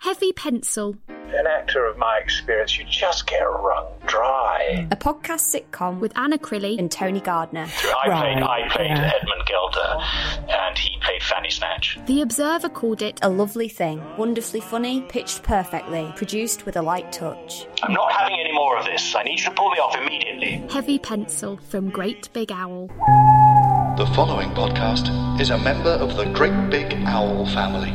Heavy Pencil. An actor of my experience, you just get wrung dry. A podcast sitcom With Anna Crilly. and Tony Gardner. I played, I played Edmund Gelder, and he played Fanny Snatch. The Observer called it A lovely thing, wonderfully funny, pitched perfectly, produced with a light touch. I'm not having any more of this. I need you to pull me off immediately. Heavy Pencil from Great Big Owl. The following podcast is a member of the Great Big Owl family.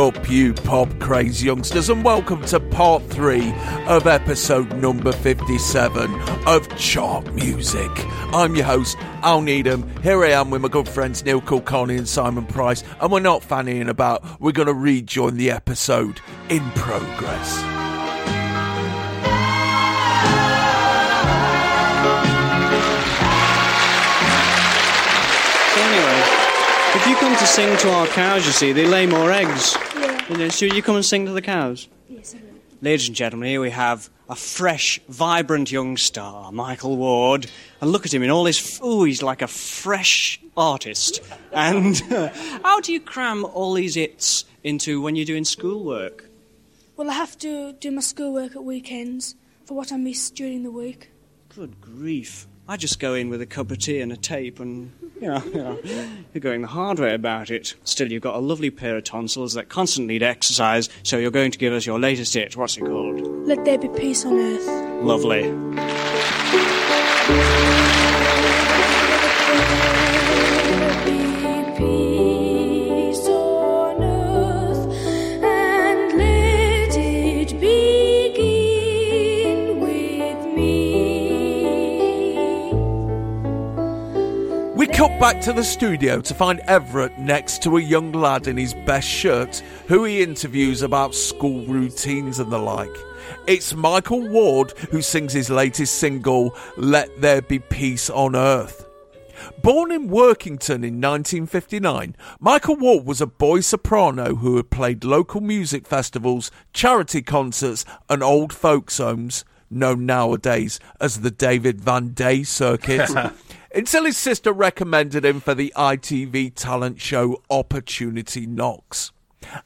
Up, you pop craze youngsters, and welcome to part three of episode number 57 of Chart Music. I'm your host, Al Needham. Here I am with my good friends Neil Kulkarni and Simon Price, and we're not fannying about, we're going to rejoin the episode in progress. Anyway, if you come to sing to our cows, you see, they lay more eggs. You know, so you come and sing to the cows. Yes, I will. Ladies and gentlemen, here we have a fresh, vibrant young star, Michael Ward. And look at him in all his. Oh, he's like a fresh artist. And how do you cram all these hits into when you're doing schoolwork? Well, I have to do my schoolwork at weekends for what I miss during the week. Good grief. I just go in with a cup of tea and a tape and, you know, you know, you're going the hard way about it. Still, you've got a lovely pair of tonsils that constantly need exercise, so you're going to give us your latest hit. What's it called? Let there be peace on earth. Lovely. Cut back to the studio to find Everett next to a young lad in his best shirt who he interviews about school routines and the like. It's Michael Ward who sings his latest single, Let There Be Peace on Earth. Born in Workington in 1959, Michael Ward was a boy soprano who had played local music festivals, charity concerts, and old folks' homes, known nowadays as the David Van Day Circuit, until his sister recommended him for the ITV talent show Opportunity Knocks.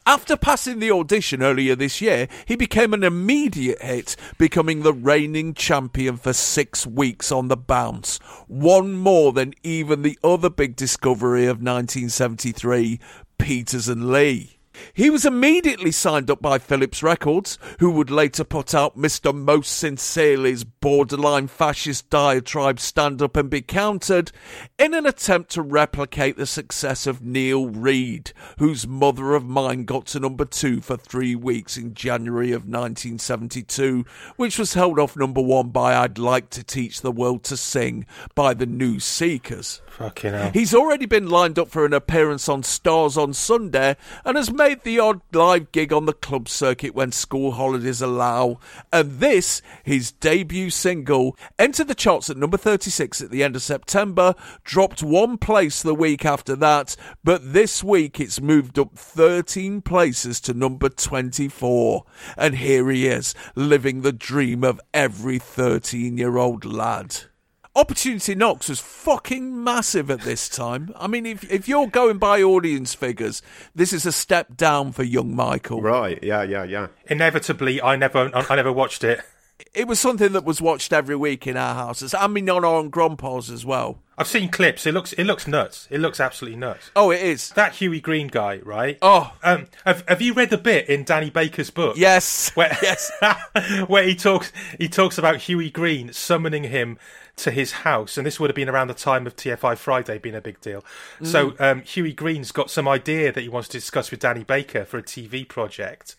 After passing the audition earlier this year, he became an immediate hit, becoming the reigning champion for six weeks on the bounce, one more than even the other big discovery of 1973, Peters and Lee. He was immediately signed up by Philips Records, who would later put out Mr. Most Sincerely's borderline fascist diatribe Stand Up and Be Counted, in an attempt to replicate the success of Neil Reid, whose Mother of Mine got to number two for three weeks in January of 1972, which was held off number one by I'd Like to Teach the World to Sing by the New Seekers. Fucking hell. He's already been lined up for an appearance on Stars on Sunday and has made the odd live gig on the club circuit when school holidays allow. And this, his debut single, entered the charts at number 36 at the end of September, dropped one place the week after that, but this week it's moved up 13 places to number 24. And here he is, living the dream of every 13 year old lad. Opportunity Knocks was fucking massive at this time. I mean, if if you're going by audience figures, this is a step down for young Michael. Right, yeah, yeah, yeah. Inevitably, I never, I I never watched it. it was something that was watched every week in our houses. I mean, on our own grandpas as well. I've seen clips. It looks it looks nuts. It looks absolutely nuts. Oh, it is. That Hughie Green guy, right? Oh, um, have have you read the bit in Danny Baker's book? Yes. Where, yes. where he talks he talks about Hughie Green summoning him to his house, and this would have been around the time of TFI Friday being a big deal. Mm. So um, Hughie Green's got some idea that he wants to discuss with Danny Baker for a TV project,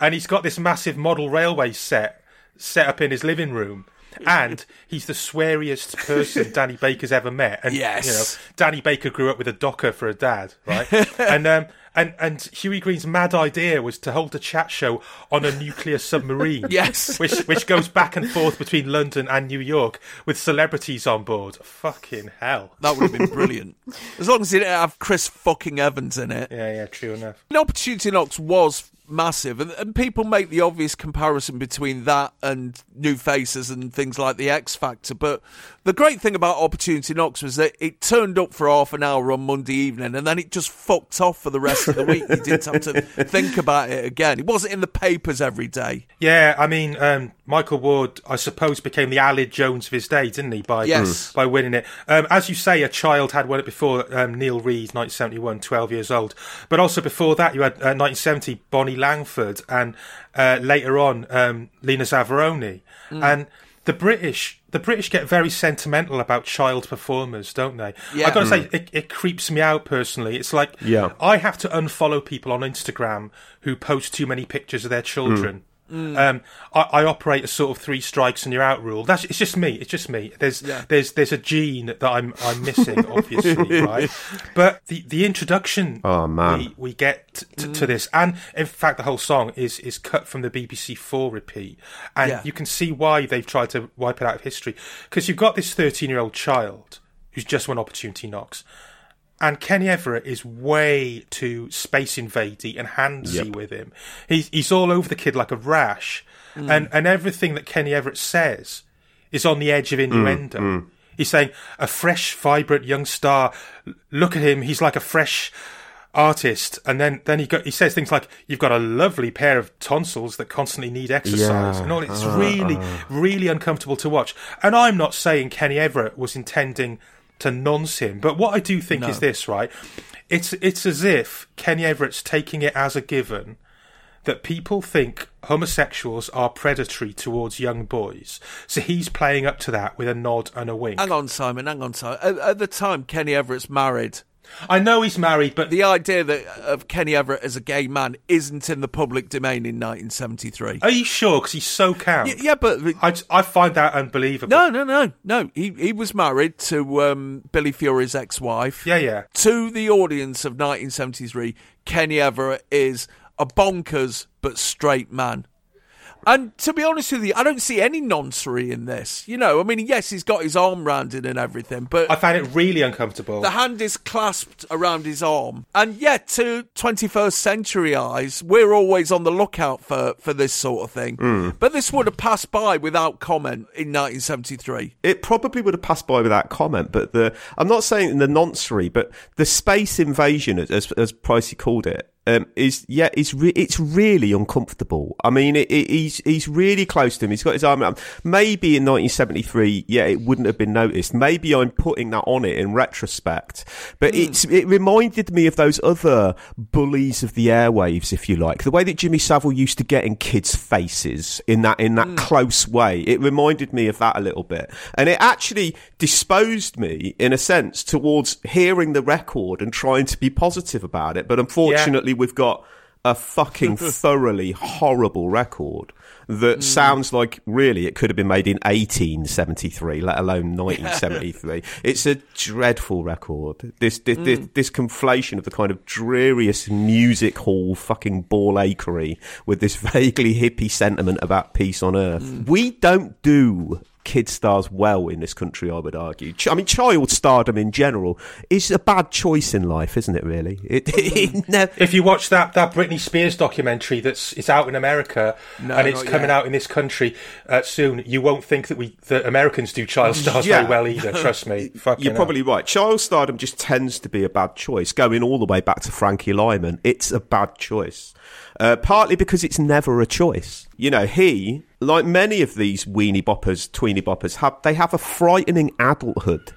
and he's got this massive model railway set set up in his living room. And he's the sweariest person Danny Baker's ever met. And Yes. you know, Danny Baker grew up with a docker for a dad, right? and um, and and Hughie Green's mad idea was to hold a chat show on a nuclear submarine. Yes. which which goes back and forth between London and New York with celebrities on board. Fucking hell! That would have been brilliant. as long as it didn't have Chris fucking Evans in it. Yeah, yeah, true enough. An Opportunity Knocks was massive, and, and people make the obvious comparison between that and New Faces and things like the X Factor. But the great thing about Opportunity Knocks was that it turned up for half an hour on Monday evening, and then it just fucked off for the rest of the week. You didn't have to think about it again. It wasn't in the papers every day. Yeah, I mean, um, Michael Ward, I suppose, became the Aled Jones of his day, didn't he? By Yes. by winning it. Um, as you say, a child had won it before. Um, Neil Reid, 1971, 12 years old. But also before that, you had uh, 1970 Bonnie Langford, and uh, later on um, Lena Zavaroni. Mm. And the British, the British get very sentimental about child performers, don't they? Yeah. I've got to Mm. say, it, it creeps me out personally. It's like Yeah. I have to unfollow people on Instagram who post too many pictures of their children. Mm. Um, I, I operate a sort of three strikes and you're out rule. That's it's just me. It's just me. There's Yeah. there's there's a gene that I'm I'm missing, obviously, right? But the the introduction Oh, man. we, we get t- t- to this, and in fact, the whole song is is cut from the BBC Four repeat, and Yeah. you can see why they've tried to wipe it out of history because you've got this 13 year old child who's just won opportunity knocks. And Kenny Everett is way too space invadey and handsy Yep. with him. He's he's all over the kid like a rash, Mm. and and everything that Kenny Everett says is on the edge of innuendo. mm. He's saying a fresh, vibrant young star. Look at him. He's like a fresh artist. And then then he got, he says things like, "You've got a lovely pair of tonsils that constantly need exercise." Yeah. And all it's Uh, really uh. really uncomfortable to watch. And I'm not saying Kenny Everett was intending to nonce him, but what I do think No. is this, right? It's it's as if Kenny Everett's taking it as a given that people think homosexuals are predatory towards young boys. So he's playing up to that with a nod and a wink. Hang on, Simon. Hang on, Simon. At, at the time, Kenny Everett's married. I know he's married, but the idea that of Kenny Everett as a gay man isn't in the public domain in 1973. Are you sure? Because he's so calm. Y- yeah, but I, I find that unbelievable. No, no, no, no. He he was married to um, Billy Fury's ex-wife. Yeah, yeah. To the audience of 1973, Kenny Everett is a bonkers but straight man. And to be honest with you, I don't see any noncery in this. You know, I mean, yes, he's got his arm rounded and everything, but I find it really uncomfortable. the hand is clasped around his arm. And yet, to 21st century eyes, we're always on the lookout for, for this sort of thing. Mm. But this would have passed by without comment in 1973. It probably would have passed by without comment, but the I'm not saying the noncery, but the space invasion, as as Pricey called it, um, is yeah, it's re- it's really uncomfortable. I mean, it, it, he's he's really close to him. He's got his arm around. Maybe in 1973, yeah, it wouldn't have been noticed. Maybe I'm putting that on it in retrospect, but it's it reminded me of those other bullies of the airwaves, if you like, the way that Jimmy Savile used to get in kids' faces in that in that close way. It reminded me of that a little bit, and it actually disposed me in a sense towards hearing the record and trying to be positive about it. But unfortunately, we've got a fucking thoroughly horrible record that hmm. sounds like really it could have been made in 1873 let alone 1973 it's a dreadful record. This this, this hmm. this conflation of the kind of dreariest music hall fucking ball achery with this vaguely hippie sentiment about peace on earth. Hmm. We don't do kid stars well in this country, I would argue. Ch- I mean, child stardom in general is a bad choice in life, isn't it? Really, it, it never. If you watch that, that Britney Spears documentary that's it's out in America No, and it's coming yet. out in this country uh, soon, you won't think that we that Americans do child stars Yeah. very well either. Trust me. You're hell. probably right. Child stardom just tends to be a bad choice. Going all the way back to Frankie Lymon, it's a bad choice. Uh, partly because it's never a choice. You know, he, like many of these weenie boppers, tweeny boppers, have they have a frightening adulthood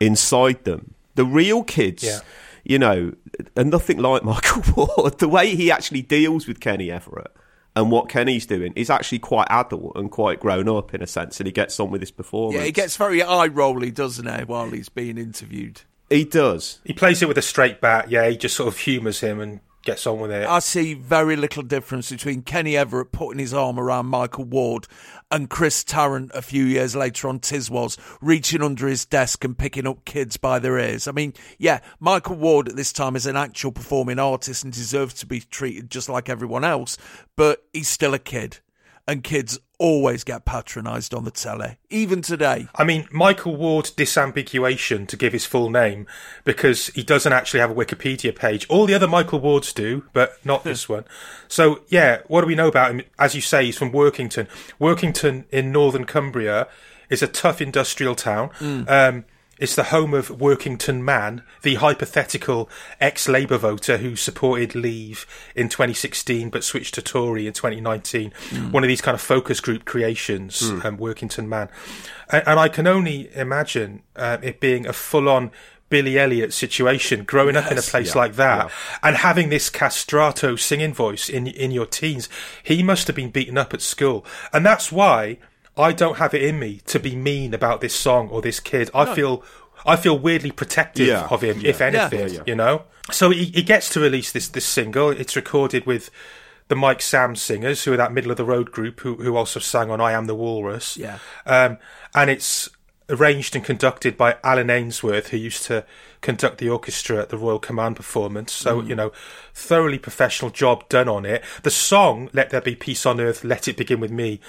inside them. The real kids, Yeah. you know, are nothing like Michael Ward. The way he actually deals with Kenny Everett and what Kenny's doing is actually quite adult and quite grown up in a sense, and he gets on with his performance. Yeah, he gets very eye rolly, doesn't he, while he's being interviewed? He does. He plays it with a straight bat. Yeah, he just sort of humours him and gets on with it. I see very little difference between Kenny Everett putting his arm around Michael Ward and Chris Tarrant a few years later on Tiswas reaching under his desk and picking up kids by their ears. I mean, yeah, Michael Ward at this time is an actual performing artist and deserves to be treated just like everyone else, but he's still a kid. And kids always get patronised on the telly, even today. I mean, Michael Ward disambiguation to give his full name because he doesn't actually have a Wikipedia page. All the other Michael Wards do, but not this one. So, yeah, what do we know about him? As you say, he's from Workington. Workington in northern Cumbria is a tough industrial town. Um, it's the home of Workington Man, the hypothetical ex Labour voter who supported Leave in 2016 but switched to Tory in 2019. One of these kind of focus group creations, um, Workington Man. And, and I can only imagine um, it being a full on Billy Elliot situation, growing up in a place yeah, like that yeah. and having this castrato singing voice in in your teens. He must have been beaten up at school. And that's why I don't have it in me to be mean about this song or this kid. I feel I feel weirdly protective Yeah, of him, yeah. if anything, Yeah, yeah. you know. So he, he gets to release this this single. It's recorded with the Mike Sammes singers, who are that middle of the road group, who who also sang on "I Am the Walrus." Yeah. um, and it's arranged and conducted by Alyn Ainsworth, who used to conduct the orchestra at the Royal Command performance. So, Mm. you know, thoroughly professional job done on it. The song, Let There Be Peace on Earth, Let It Begin With Me,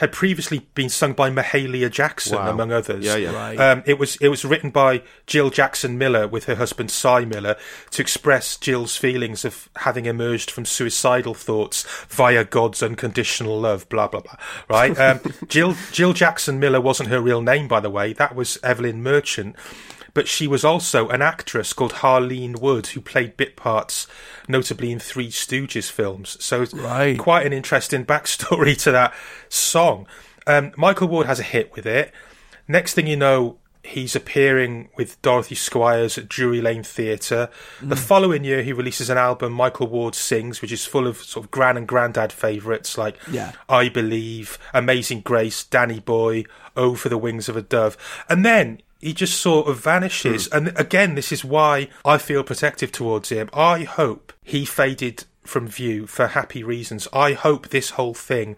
had previously been sung by Mahalia Jackson, Wow. among others. Yeah, yeah. Right. Um, it was it was written by Jill Jackson Miller with her husband Cy Miller to express Jill's feelings of having emerged from suicidal thoughts via God's unconditional love. Blah blah blah. Right? Um, Jill Jill Jackson Miller wasn't her real name, by the way. That was Evelyn Merchant. But she was also an actress called Harleen Wood, who played bit parts, notably in Three Stooges films. So Right. quite an interesting backstory to that song. Um, Michael Ward has a hit with it. Next thing you know, he's appearing with Dorothy Squires at Drury Lane Theatre. The following year, he releases an album, Michael Ward Sings, which is full of sort of gran and granddad favourites like Yeah. I Believe, Amazing Grace, Danny Boy, Oh for the Wings of a Dove. And then he just sort of vanishes. Hmm. And again, this is why I feel protective towards him. I hope he faded from view for happy reasons. I hope this whole thing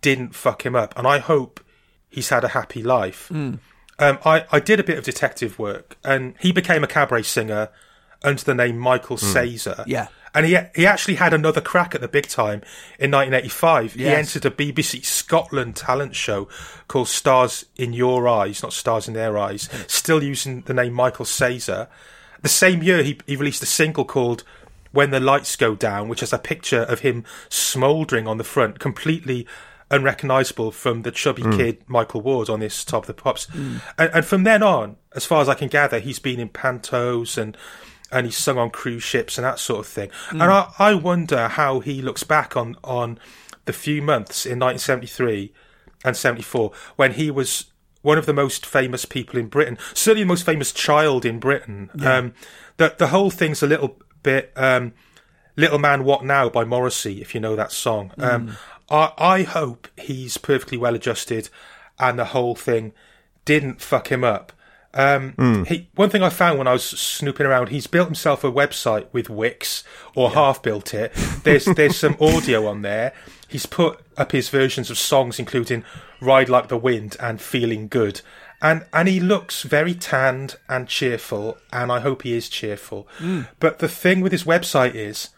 didn't fuck him up. And I hope he's had a happy life. Hmm. Um, I, I did a bit of detective work, and he became a cabaret singer under the name Michael hmm. Sazer. Yeah. And he he actually had another crack at the big time in 1985. He entered a BBC Scotland talent show called Stars in Your Eyes, not Stars in Their Eyes, hmm. still using the name Michael Sazer. The same year, he, he released a single called When the Lights Go Down, which has a picture of him smouldering on the front, completely unrecognisable from the chubby hmm. kid Michael Ward on this Top of the Pops. Hmm. And, and from then on, as far as I can gather, he's been in pantos and and he's sung on cruise ships and that sort of thing. And I, I wonder how he looks back on on the few months in 1973 and 74 when he was one of the most famous people in Britain, certainly the most famous child in Britain. Um, the the whole thing's a little bit um, "Little Man What Now" by Morrissey, if you know that song. Um, I I hope he's perfectly well adjusted, and the whole thing didn't fuck him up. Um, he, one thing I found when I was snooping around, he's built himself a website with Wix, or half built it. There's there's some audio on there. He's put up his versions of songs, including "Ride Like the Wind" and "Feeling Good," and and he looks very tanned and cheerful, and I hope he is cheerful. But the thing with his website is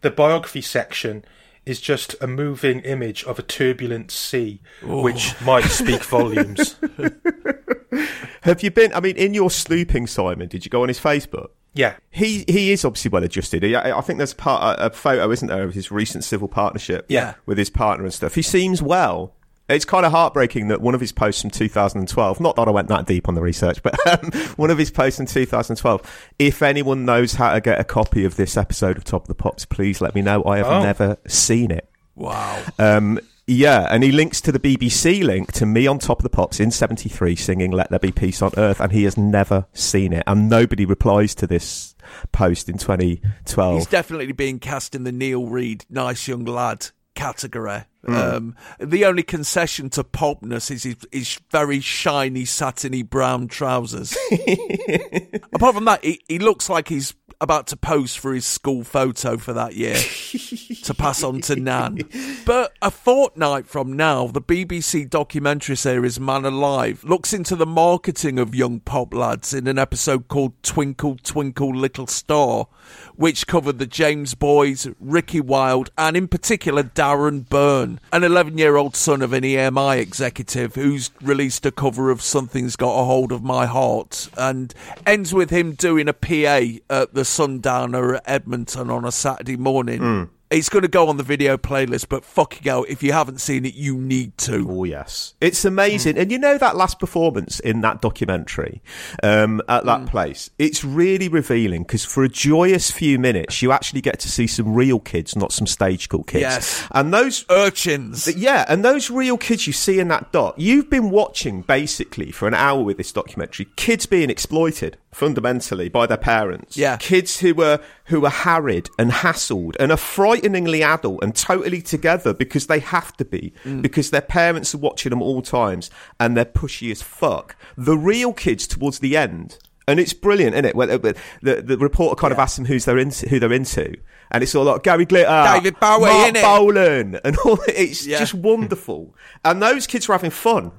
the biography section is just a moving image of a turbulent sea, which might speak volumes. Have you been? I mean, in your sleuthing, Simon, did you go on his Facebook? Yeah. He he is obviously well adjusted. He, I I think there's part a, a photo, isn't there, of his recent civil partnership Yeah. with his partner and stuff. He seems well. It's kind of heartbreaking that one of his posts from 2012, not that I went that deep on the research, but um, one of his posts in 2012. If anyone knows how to get a copy of this episode of Top of the Pops, please let me know. I have Oh. never seen it. Wow. Um, Yeah, and he links to the BBC link to me on Top of the Pops in 73 singing Let There Be Peace on Earth, and he has never seen it. And nobody replies to this post in 2012. He's definitely being cast in the Neil Reid nice young lad category. Mm. Um, the only concession to popness is his, his very shiny, satiny brown trousers. Apart from that, he, he looks like he's about to pose for his school photo for that year to pass on to Nan. But a fortnight from now, the BBC documentary series Man Alive looks into the marketing of young pop lads in an episode called Twinkle Twinkle Little Star, which covered the James Boys, Ricky Wilde, and in particular Darren Byrne, an 11 year old son of an EMI executive who's released a cover of Something's Got a Hold of My Heart and ends with him doing a PA at the Sundowner at Edmonton on a Saturday morning. Mm. It's going to go on the video playlist, but fucking hell, if you haven't seen it, you need to. Oh, yes. It's amazing. And you know that last performance in that documentary um, at that place? It's really revealing because for a joyous few minutes, you actually get to see some real kids, not some stage school kids. Yes. And those urchins. Yeah. And those real kids you see in that doc, you've been watching basically for an hour with this documentary, kids being exploited fundamentally by their parents. Yeah. Kids who were who are harried and hassled and are frighteningly adult and totally together because they have to be mm. because their parents are watching them all times and they're pushy as fuck. The real kids towards the end. And it's brilliant, isn't it? Well, the, the, the reporter kind of asks them who's they're into, who they're into, and it's all like Gary Glitter, David Bowie, Marc? Bolan, and all. It's Yeah. just wonderful. And those kids are having fun.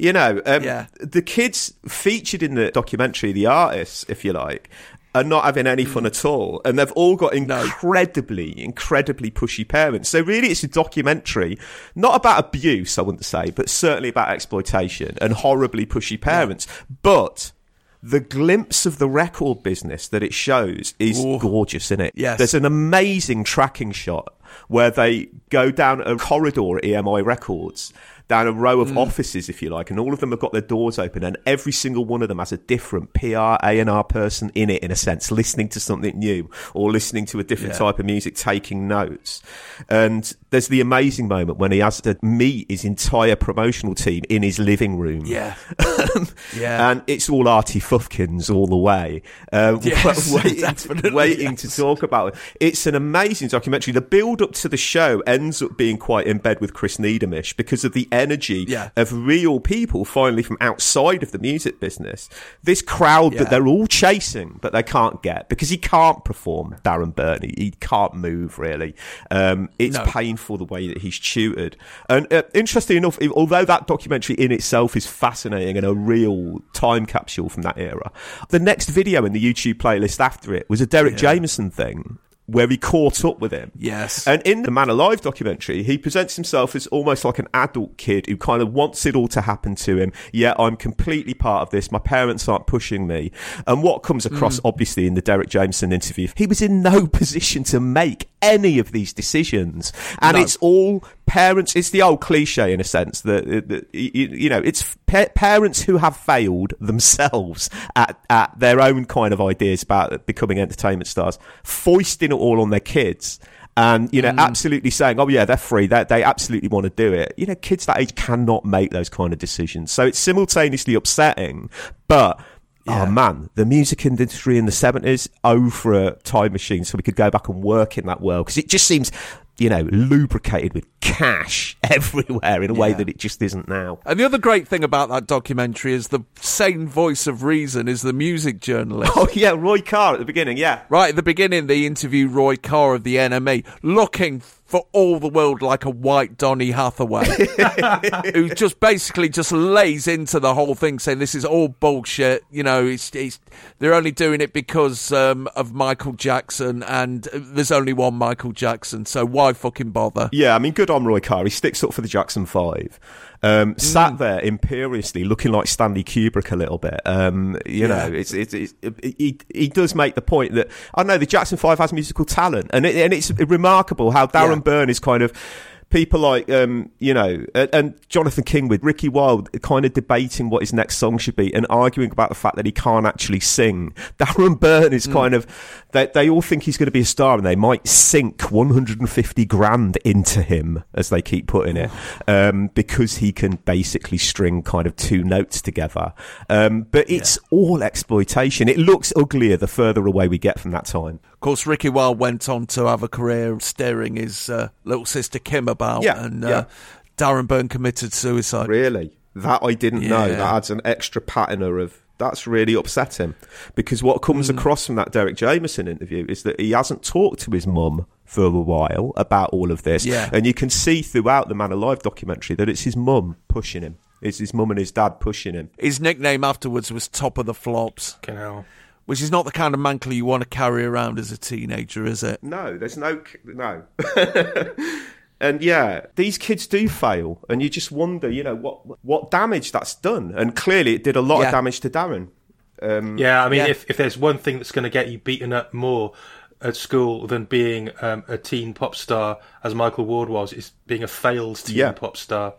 You know, um, Yeah. the kids featured in the documentary, the artists, if you like, are not having any fun at all. And they've all got incredibly, incredibly pushy parents. So really it's a documentary, not about abuse, I wouldn't say, but certainly about exploitation and horribly pushy parents. But the glimpse of the record business that it shows is gorgeous, isn't it? Yes. There's an amazing tracking shot where they go down a corridor at EMI Records, down a row of Mm. offices, if you like, and all of them have got their doors open, and every single one of them has a different PR, A&R person in it, in a sense, listening to something new or listening to a different Yeah. type of music, taking notes. And there's the amazing moment when he has to meet his entire promotional team in his living room. Yeah. Yeah. And it's all Artie Fufkins all the way. Um, Yes, waiting, waiting to talk about it. It's an amazing documentary. The build up to the show ends up being quite in bed with Chris Needhamish because of the energy Yeah. of real people finally from outside of the music business. This crowd Yeah. that they're all chasing, but they can't get because he can't perform, Darren Burney. He can't move really. Um, it's No. painful the way that he's tutored. And uh, interesting enough, although that documentary in itself is fascinating and a real time capsule from that era, the next video in the YouTube playlist after it was a Derek Jameson thing. Where he caught up with him. Yes. And in the Man Alive documentary, he presents himself as almost like an adult kid who kind of wants it all to happen to him. Yeah, I'm completely part of this. My parents aren't pushing me. And what comes across, Mm. obviously, in the Derek Jameson interview, he was in no position to make any of these decisions. And No. it's all parents. It's the old cliche in a sense that, that you, you know, it's pa- parents who have failed themselves at, at their own kind of ideas about becoming entertainment stars, foisting it all on their kids. And you know, mm. absolutely saying, "Oh yeah, they're free. They they absolutely want to do it." You know, kids that age cannot make those kind of decisions. So it's simultaneously upsetting, but Oh man, the music industry in the seventies, oh for a time machine, so we could go back and work in that world because it just seems, you know, lubricated with cash everywhere in a way that it just isn't now. And the other great thing about that documentary is the sane voice of reason is the music journalist. Oh yeah, Roy Carr at the beginning, yeah. Right at the beginning, they interview Roy Carr of the NME, looking for all the world like a white Donny Hathaway, who just basically just lays into the whole thing, saying this is all bullshit. You know, it's, it's they're only doing it because um, of Michael Jackson, and uh, there's only one Michael Jackson, so why fucking bother? Yeah, I mean, good on Roy Carr. He sticks up for the Jackson Five. Um, Mm. Sat there imperiously, looking like Stanley Kubrick a little bit. Um, you Yeah. know, it's, it's, it's, he, he does make the point that I know the Jackson Five has musical talent, and it, and it's remarkable how Darren Yeah. Byrne is kind of people like um, you know, and, and Jonathan King with Ricky Wilde kind of debating what his next song should be and arguing about the fact that he can't actually sing. Darren Byrne is kind of they they all think he's going to be a star and they might sink 150 grand into him as they keep putting it um, because he can basically string kind of two notes together. Um, but it's all exploitation. It looks uglier the further away we get from that time. Of course, Ricky Wilde went on to have a career steering his uh, little sister Kim about, Yeah, and yeah. uh, Darren Byrne committed suicide. Really? That I didn't know. That adds an extra patina of. That's really upsetting because what comes Mm. across from that Derek Jameson interview is that he hasn't talked to his mum for a while about all of this. Yeah. And you can see throughout the Man Alive documentary that it's his mum pushing him. It's his mum and his dad pushing him. His nickname afterwards was Top of the Flops, You know. Which is not the kind of mantle you want to carry around as a teenager, is it? No, there's no no. and yeah, these kids do fail, and you just wonder, you know, what what damage that's done. And clearly, it did a lot Yeah. of damage to Darren. Um, Yeah, I mean, Yeah. if if there's one thing that's going to get you beaten up more at school than being um, a teen pop star, as Michael Ward was, is being a failed teen Yeah. pop star.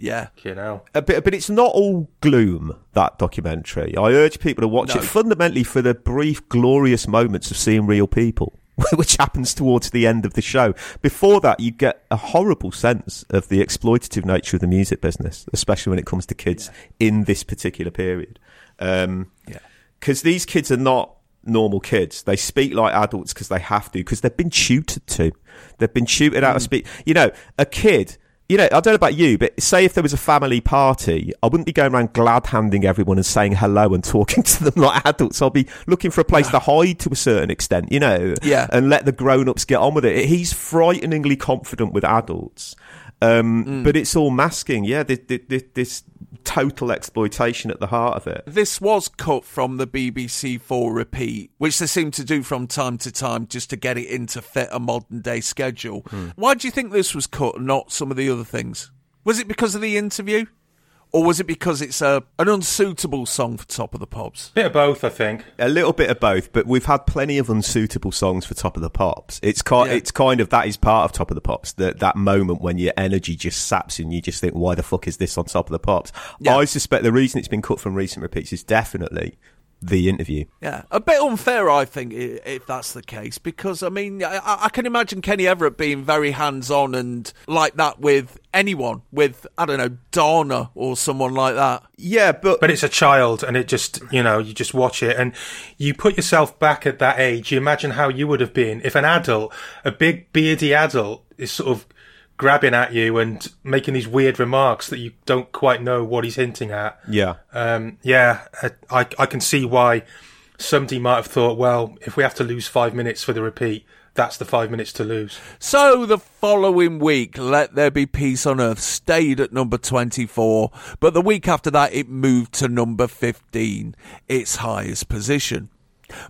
Yeah. You know. a bit, but it's not all gloom. That documentary. I urge people to watch No. it fundamentally for the brief, glorious moments of seeing real people, which happens towards the end of the show. Before that, you get a horrible sense of the exploitative nature of the music business, especially when it comes to kids in this particular period. Um, Yeah. because these kids are not normal kids. They speak like adults because they have to, because they've been tutored to. They've been tutored out of speak. You know, a kid. You know, I don't know about you, but say if there was a family party, I wouldn't be going around glad handing everyone and saying hello and talking to them like adults. I'll be looking for a place to hide to a certain extent, you know, Yeah. and let the grown ups get on with it. He's frighteningly confident with adults. Um, But it's all masking, yeah, this, this, this total exploitation at the heart of it. This was cut from the BBC Four repeat, which they seem to do from time to time just to get it in to fit a modern day schedule. Hmm. Why do you think this was cut, and not some of the other things? Was it because of the interview? Or was it because it's a, an unsuitable song for Top of the Pops? Bit of both, I think. A little bit of both, but we've had plenty of unsuitable songs for Top of the Pops. It's kind, Yeah. it's kind of that is part of Top of the Pops. That that moment when your energy just saps and you just think, why the fuck is this on Top of the Pops? Yeah. I suspect the reason it's been cut from recent repeats is definitely the interview. Yeah, a bit unfair, I think, if that's the case, because I mean, I, I can imagine Kenny Everett being very hands-on and like that with anyone, with I don't know Donna or someone like that. Yeah, but But it's a child, and it just, you know, you just watch it, and you put yourself back at that age. You imagine how you would have been if an adult, a big beardy adult, is sort of grabbing at you and making these weird remarks that you don't quite know what he's hinting at. yeah, Um, yeah, I, I can see why somebody might have thought, well, if we have to lose five minutes for the repeat, that's the five minutes to lose. So the following week, Let There Be Peace on Earth stayed at number 24, but the week after that it moved to number 15, its highest position.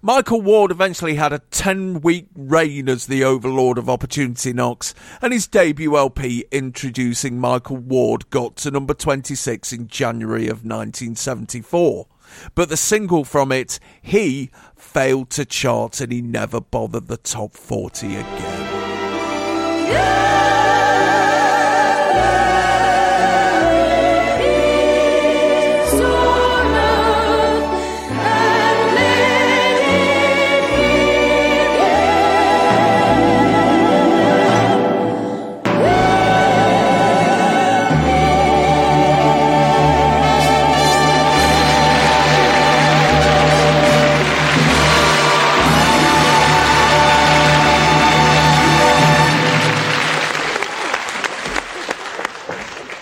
Michael Ward eventually had a 10 week reign as the overlord of Opportunity Knocks, and his debut LP introducing Michael Ward got to number 26 in January of 1974. But the single from it, He, failed to chart and he never bothered the top 40 again.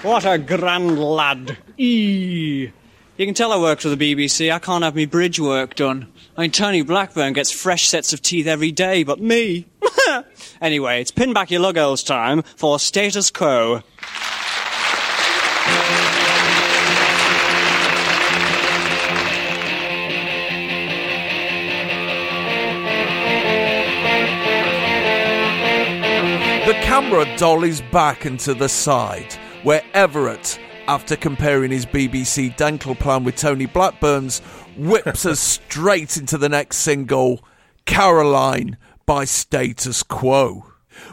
What a grand lad. Eee. You can tell I work for the BBC. I can't have me bridge work done. I mean, Tony Blackburn gets fresh sets of teeth every day, but me. anyway, it's pin back your lugos time for status quo. The camera dollies back and to the side, where Everett, after comparing his BBC dental plan with Tony Blackburn's, whips us straight into the next single, Caroline by Status Quo.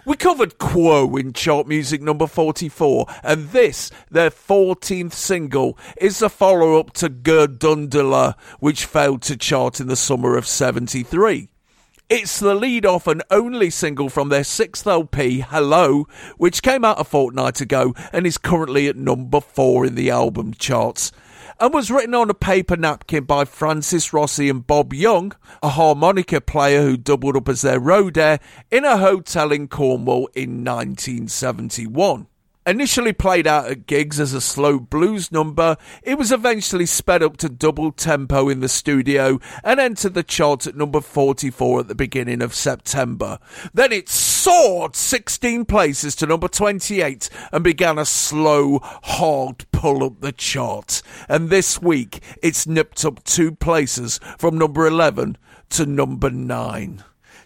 We covered Quo in chart music number 44, and this, their 14th single, is the follow up to Gerdundula, which failed to chart in the summer of 73. It's the lead off and only single from their sixth LP, Hello, which came out a fortnight ago and is currently at number four in the album charts and was written on a paper napkin by Francis Rossi and Bob Young, a harmonica player who doubled up as their road air in a hotel in Cornwall in 1971. Initially played out at gigs as a slow blues number, it was eventually sped up to double tempo in the studio and entered the charts at number 44 at the beginning of September. Then it soared 16 places to number 28 and began a slow, hard pull up the chart. And this week, it's nipped up two places from number 11 to number 9.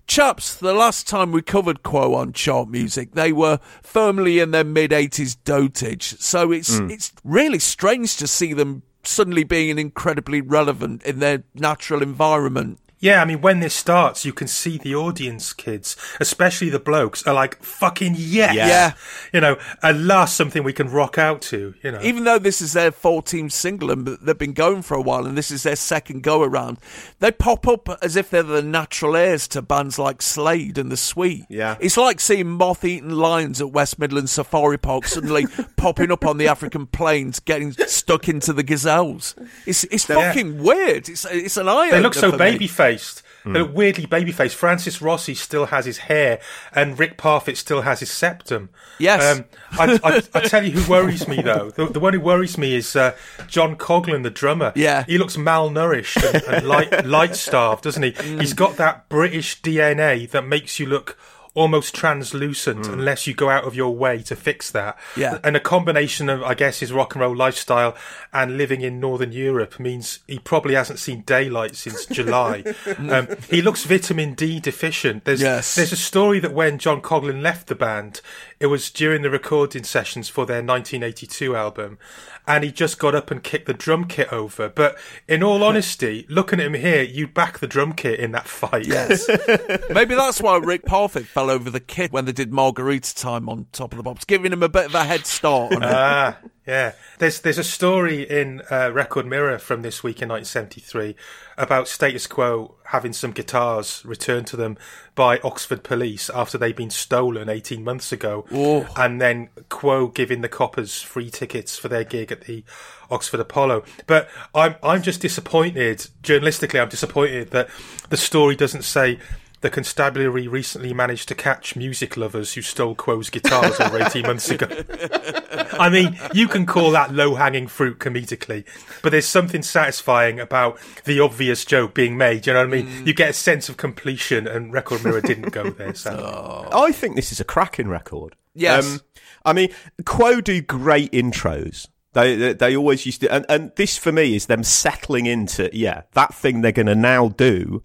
Chaps, the last time we covered Quo on chart music, they were firmly in their mid 80s dotage. So it's Mm. it's really strange to see them suddenly being incredibly relevant in their natural environment. Yeah, I mean, when this starts, you can see the audience kids, especially the blokes, are like, fucking yes! Yeah. Yeah. You know, at last something we can rock out to, you know. Even though this is their 14th single and they've been going for a while and this is their second go around, they pop up as if they're the natural heirs to bands like Slade and The Sweet. Yeah. It's like seeing moth eaten lions at West Midlands Safari Park suddenly popping up on the African plains, getting stuck into the gazelles. It's, it's Yeah. fucking weird. It's, it's an eye They look so for me. Faced. They look weirdly baby faced. Francis Rossi still has his hair, and Rick Parfitt still has his septum. Yes. Um, I, I, I tell you who worries me though. The, the one who worries me is uh, John Coghlan, the drummer. Yeah. He looks malnourished and, and light light starved, doesn't he? He's got that British DNA that makes you look almost translucent unless you go out of your way to fix that. Yeah. And a combination of, I guess, his rock and roll lifestyle and living in Northern Europe means he probably hasn't seen daylight since July. um, he looks vitamin D deficient. There's, Yes. there's a story that when John Coghlan left the band, it was during the recording sessions for their 1982 album, and he just got up and kicked the drum kit over. But in all honesty, looking at him here, you'd back the drum kit in that fight. Yes. Maybe that's why Rick Parfitt fell over the kit when they did Margarita Time on Top of the Pops, giving him a bit of a head start on it. ah, yeah. There's there's a story in uh, Record Mirror from this week in 1973 about Status Quo having some guitars returned to them by Oxford police after they'd been stolen 18 months ago, Oh. and then Quo giving the coppers free tickets for their gig at the Oxford Apollo. But I'm I'm just disappointed journalistically. I'm disappointed that the story doesn't say. The constabulary recently managed to catch music lovers who stole Quo's guitars over 18 months ago. I mean, you can call that low hanging fruit comedically, but there's something satisfying about the obvious joke being made. You know what I mean? You get a sense of completion, and Record Mirror didn't go there. So. I think this is a cracking record. Um, Yes. I mean, Quo do great intros. They, they they always used to, and, and this for me is them settling into yeah that thing they're going to now do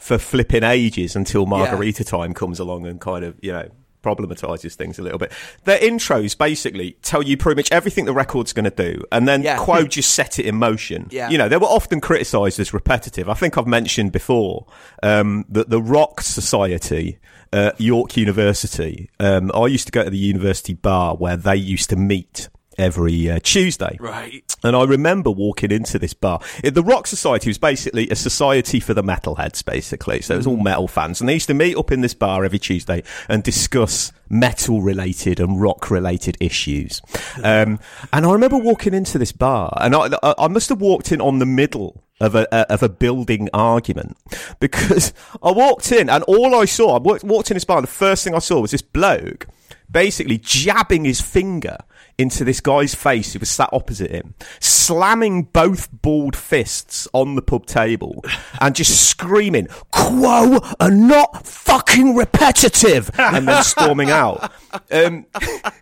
for flipping ages until Margarita time comes along and kind of you know problematizes things a little bit. Their intros basically tell you pretty much everything the record's going to do, and then Yeah. Quo just set it in motion. Yeah. You know, they were often criticised as repetitive. I think I've mentioned before um, that the Rock Society at York University. Um, I used to go to the university bar where they used to meet every uh, Tuesday. Right. And I remember walking into this bar. It, the Rock Society was basically a society for the metalheads, basically. So it was all metal fans. And they used to meet up in this bar every Tuesday and discuss metal related and rock related issues. Um, and I remember walking into this bar and I, I- must have walked in on the middle of a, a of a building argument because I walked in and all I saw, I walked, walked in this bar and the first thing I saw was this bloke basically jabbing his finger into this guy's face who was sat opposite him, slamming both balled fists on the pub table and just screaming, Quo are not fucking repetitive, and then storming out. Um,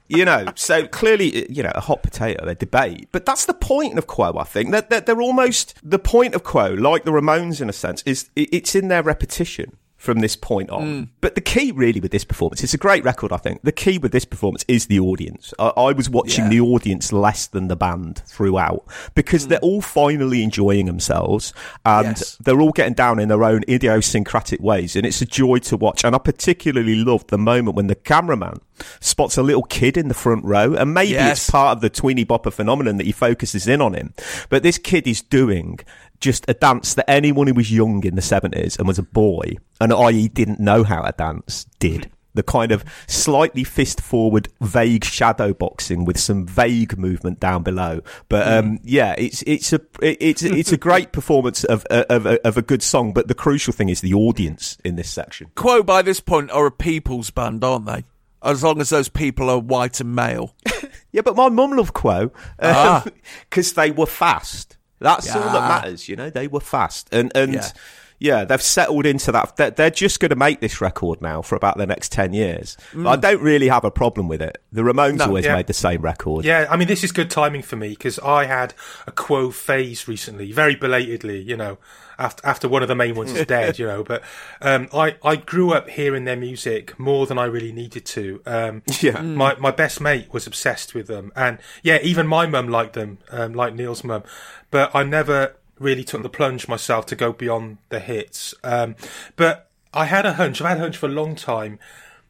you know, so clearly, you know, a hot potato, their debate. But that's the point of Quo, I think. That they're, they're almost, the point of Quo, like the Ramones in a sense, is it's in their repetition. From this point on. Mm. But the key, really, with this performance, it's a great record, I think. The key with this performance is the audience. I, I was watching Yeah. the audience less than the band throughout because mm. they're all finally enjoying themselves and Yes. they're all getting down in their own idiosyncratic ways. And it's a joy to watch. And I particularly loved the moment when the cameraman spots a little kid in the front row. And maybe Yes. it's part of the Tweeny Bopper phenomenon that he focuses in on him. But this kid is doing just a dance that anyone who was young in the 70s and was a boy, and i.e. didn't know how to dance, did. The kind of slightly fist forward, vague shadow boxing with some vague movement down below. But um, yeah, it's it's a it's it's a great performance of of a, of a good song. But the crucial thing is the audience in this section. Quo by this point are a people's band, aren't they? As long as those people are white and male. Yeah, but my mum loved Quo Ah. because they were fast. That's all that matters, you know. They were fast, and and Yeah. Yeah, they've settled into that. They're, they're just going to make this record now for about the next ten years. But I don't really have a problem with it. The Ramones No, always yeah. made the same record. Yeah, I mean, this is good timing for me because I had a quo phase recently, very belatedly, you know, after after one of the main ones is dead, you know. But um, I I grew up hearing their music more than I really needed to. Um, Yeah. my my best mate was obsessed with them, and yeah, even my mum liked them, um, like Neil's mum. But I never really took the plunge myself to go beyond the hits. Um, but I had a hunch. I've had a hunch for a long time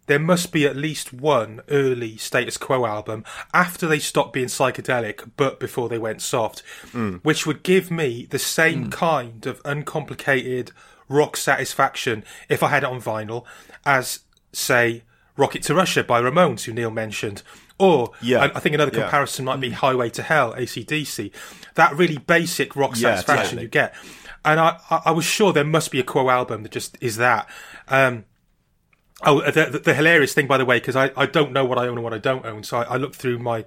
there must be at least one early status quo album after they stopped being psychedelic but before they went soft hmm. which would give me the same hmm. kind of uncomplicated rock satisfaction if i had it on vinyl as say rocket to russia by ramones who neil mentioned or Yeah. I, I think another Yeah. comparison might be hmm. highway to hell acdc that really basic rock Yeah, satisfaction totally. you get and I, I, I was sure there must be a quo album that just is that um, Oh, the, the, the hilarious thing, by the way, because I, I don't know what I own and what I don't own. So I, I looked through my,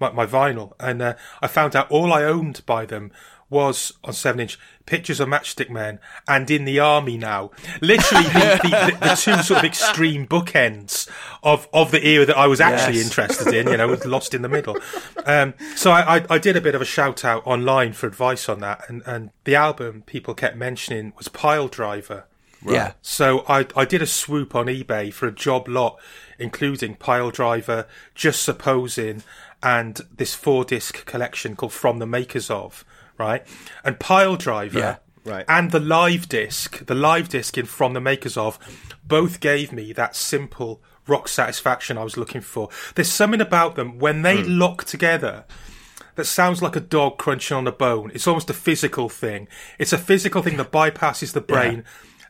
my, my vinyl and uh, I found out all I owned by them was on 7 inch pictures of Matchstick Men and in the army now. Literally the, the, the, two sort of extreme bookends of, of the era that I was actually Yes. interested in, you know, was lost in the middle. Um, so I, I, I did a bit of a shout out online for advice on that. And, and the album people kept mentioning was Pile Driver. Yeah. So I I did a swoop on eBay for a job lot, including Pile Driver, Just Supposing, and this four disc collection called From the Makers of, right? And Pile Driver Yeah. Right. and the live disc, the live disc in From the Makers of, both gave me that simple rock satisfaction I was looking for. There's something about them when they hmm. lock together that sounds like a dog crunching on a bone. It's almost a physical thing. It's a physical thing that bypasses the brain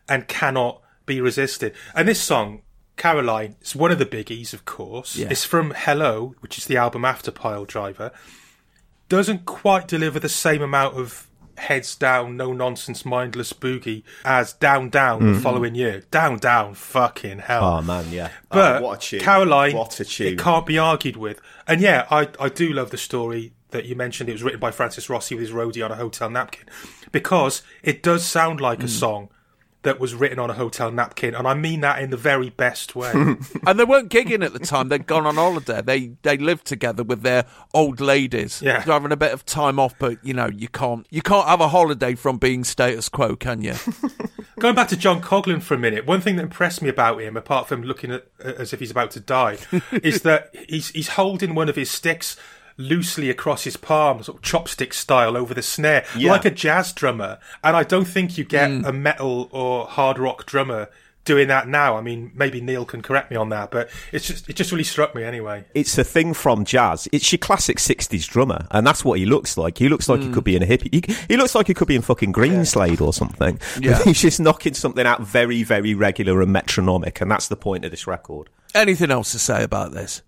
and cannot be resisted. And this song, Caroline, is one of the biggies, of course. Yeah. It's from Hello, which is the album after Pile Driver. Doesn't quite deliver the same amount of heads down, no nonsense, mindless boogie as Down Down the following year. Down Down, fucking hell. Oh man, yeah. But oh, what a tune. Caroline, what a tune. it can't be argued with. And yeah, I, I do love the story that you mentioned. It was written by Francis Rossi with his roadie on a hotel napkin because it does sound like Hmm. a song that was written on a hotel napkin, and I mean that in the very best way. And they weren't gigging at the time. They'd gone on holiday. They they lived together with their old ladies. Yeah. Having a bit of time off, but you know you can't you can't have a holiday from being status quo, can you? Going back to John Coghlan for a minute, one thing that impressed me about him, apart from looking at, as if he's about to die, is that he's he's holding one of his sticks loosely across his palm, sort of chopstick style over the snare, Yeah. like a jazz drummer. And I don't think you get mm. a metal or hard rock drummer doing that now. I mean, maybe Neil can correct me on that, but it's just it just really struck me anyway. it's a thing from jazz. It's your classic '60s drummer, and that's what he looks like. He looks like he mm. could be in a hippie. He, he looks like he could be in fucking Greenslade or something. Yeah. He's just knocking something out very, very regular and metronomic, and that's the point of this record. Anything else to say about this?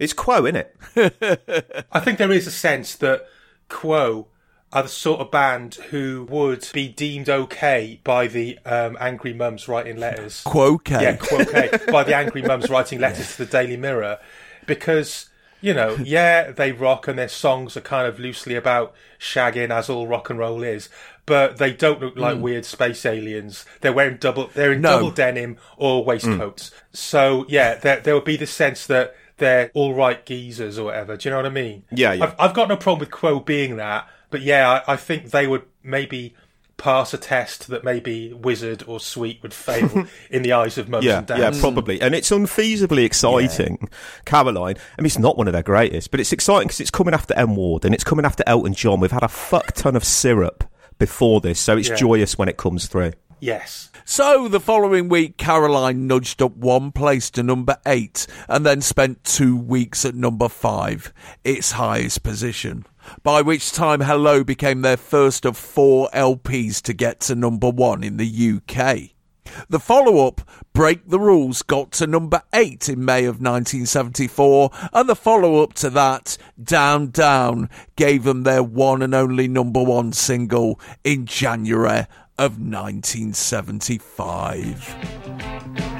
It's Quo, isn't it? I think there is a sense that Quo are the sort of band who would be deemed okay by the um, angry mums writing letters. Quoque. Yeah, quoque by the angry mums writing letters to the Daily Mirror, because you know, yeah, they rock and their songs are kind of loosely about shagging, as all rock and roll is. But they don't look like weird space aliens. They're wearing double. They're in No. double denim or waistcoats. So yeah, there there would be the sense that they're all right geezers or whatever. Do you know what I mean? Yeah, yeah. I've, I've got no problem with Quo being that, but yeah, I, I think they would maybe pass a test that maybe Wizzard or Sweet would fail in the eyes of mums yeah, and dads. yeah, probably. And it's unfeasibly exciting, Caroline. I mean, it's not one of their greatest, but it's exciting because it's coming after M Ward and it's coming after Elton John. We've had a fuck ton of syrup before this, so it's Yeah. joyous when it comes through. Yes. So the following week, Caroline nudged up one place to number eight and then spent two weeks at number five, its highest position. By which time Hello became their first of four LPs to get to number one in the UK. The follow up, Break the Rules, got to number 8 in May of 1974, and the follow up to that, Down Down, gave them their one and only number one single in January of 1975.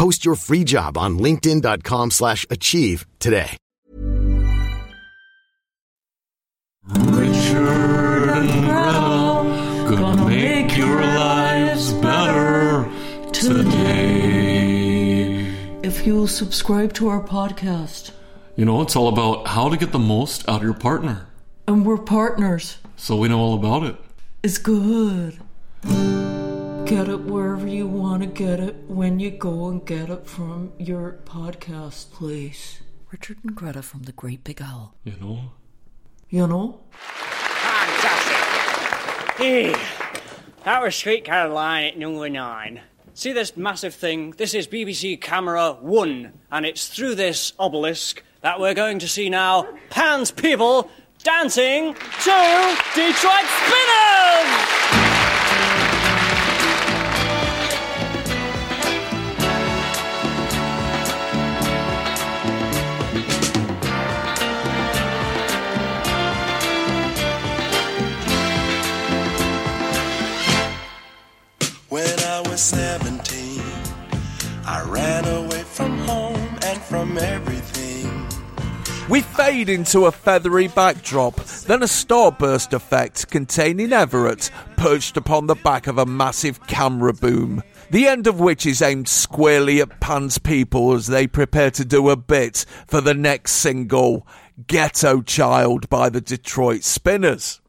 Post your free job on linkedin.com/achieve slash achieve today. Richard and Greta gonna make your lives better today. If you will subscribe to our podcast, You know, it's all about how to get the most out of your partner. and we're partners, So we know all about it. it's good. Get it wherever you want to get it when you go and get it from your podcast place. Richard and Greta from the Great Big Owl. You know? You know? Fantastic. Hey, that was Sweet Caroline at number nine. See this massive thing? This is BBC Camera 1, and it's through this obelisk that we're going to see now Pan's people dancing to Detroit Spinners! 17, I ran away from home and from everything. We fade into a feathery backdrop, then a starburst effect containing Everett perched upon the back of a massive camera boom, the end of which is aimed squarely at Pan's people as they prepare to do a bit for the next single, Ghetto Child by the Detroit Spinners.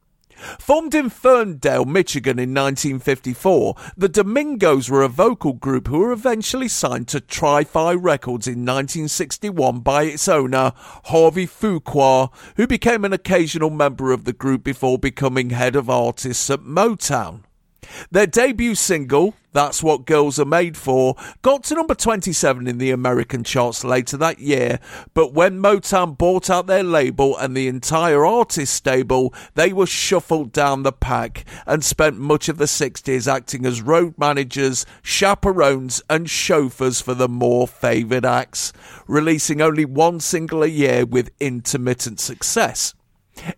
Formed in Ferndale, Michigan in 1954, the Domingoes were a vocal group who were eventually signed to Tri-Phi Records in 1961 by its owner, Harvey Fuqua, who became an occasional member of the group before becoming head of artists at Motown. Their debut single, That's What Girls Are Made For, got to number 27 in the American charts later that year, but when Motown bought out their label and the entire artist stable, they were shuffled down the pack and spent much of the 60s acting as road managers, chaperones, and chauffeurs for the more favoured acts, releasing only one single a year with intermittent success.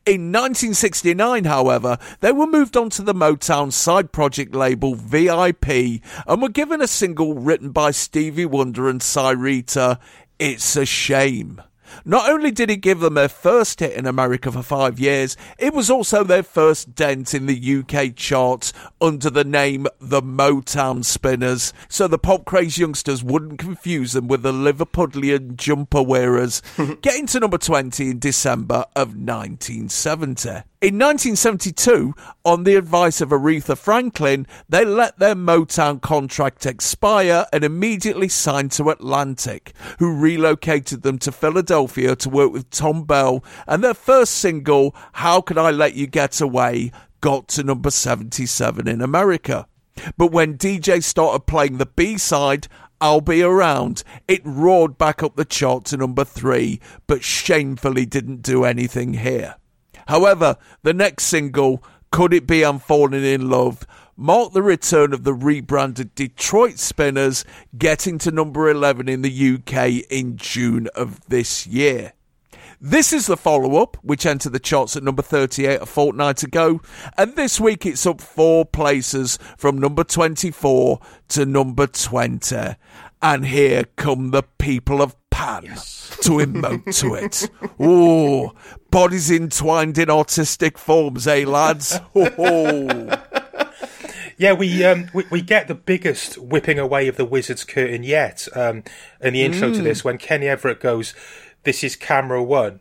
In 1969, however, they were moved on to the Motown side project label VIP and were given a single written by Stevie Wonder and Syreeta, It's a Shame. Not only did it give them their first hit in America for five years, it was also their first dent in the UK charts under the name The Motown Spinners, so the pop crazed youngsters wouldn't confuse them with the Liverpudlian jumper wearers, getting to number 20 in December of 1970. In 1972, on the advice of Aretha Franklin, they let their Motown contract expire and immediately signed to Atlantic, who relocated them to Philadelphia to work with Thom Bell, and their first single, How Could I Let You Get Away, got to number 77 in America. But when DJ started playing the B side, I'll Be Around, it roared back up the chart to number three, but shamefully didn't do anything here. However, the next single, Could It Be I'm Falling in Love, marked the return of the rebranded Detroit Spinners, getting to number 11 in the UK in June of this year. This is the follow up, which entered the charts at number 38 a fortnight ago, and this week it's up four places from number 24 to number 20. And here come the people of Pan to emote to it. Oh, bodies entwined in artistic forms, eh, lads? Oh. Yeah, we, um, we we get the biggest whipping away of the wizard's curtain yet um, in the intro to Mm. this when Kenny Everett goes, "This is camera one,"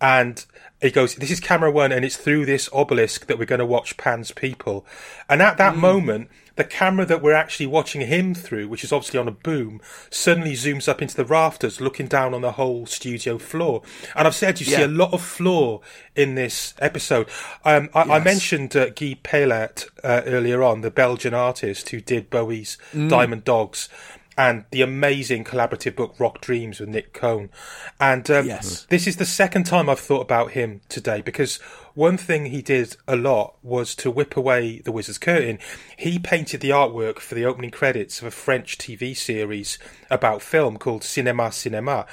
and he goes, "This is camera one," and it's through this obelisk that we're going to watch Pan's people. And at that moment, the camera that we're actually watching him through, which is obviously on a boom, suddenly zooms up into the rafters, looking down on the whole studio floor. And I've said you see a lot of floor in this episode. Um, I, I mentioned uh, Guy Peellaert uh, earlier on, the Belgian artist who did Bowie's Mm. Diamond Dogs. And the amazing collaborative book Rock Dreams with Nick Cohn. And um, Yes. this is the second time I've thought about him today because one thing he did a lot was to whip away the Wizard's Curtain. He painted the artwork for the opening credits of a French TV series about film called Cinema Cinema.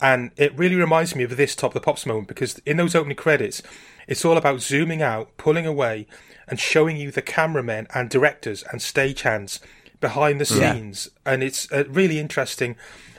And it really reminds me of this Top of the Pops moment because in those opening credits, it's all about zooming out, pulling away, and showing you the cameramen and directors and stagehands behind the Yeah. scenes. And it's a really interesting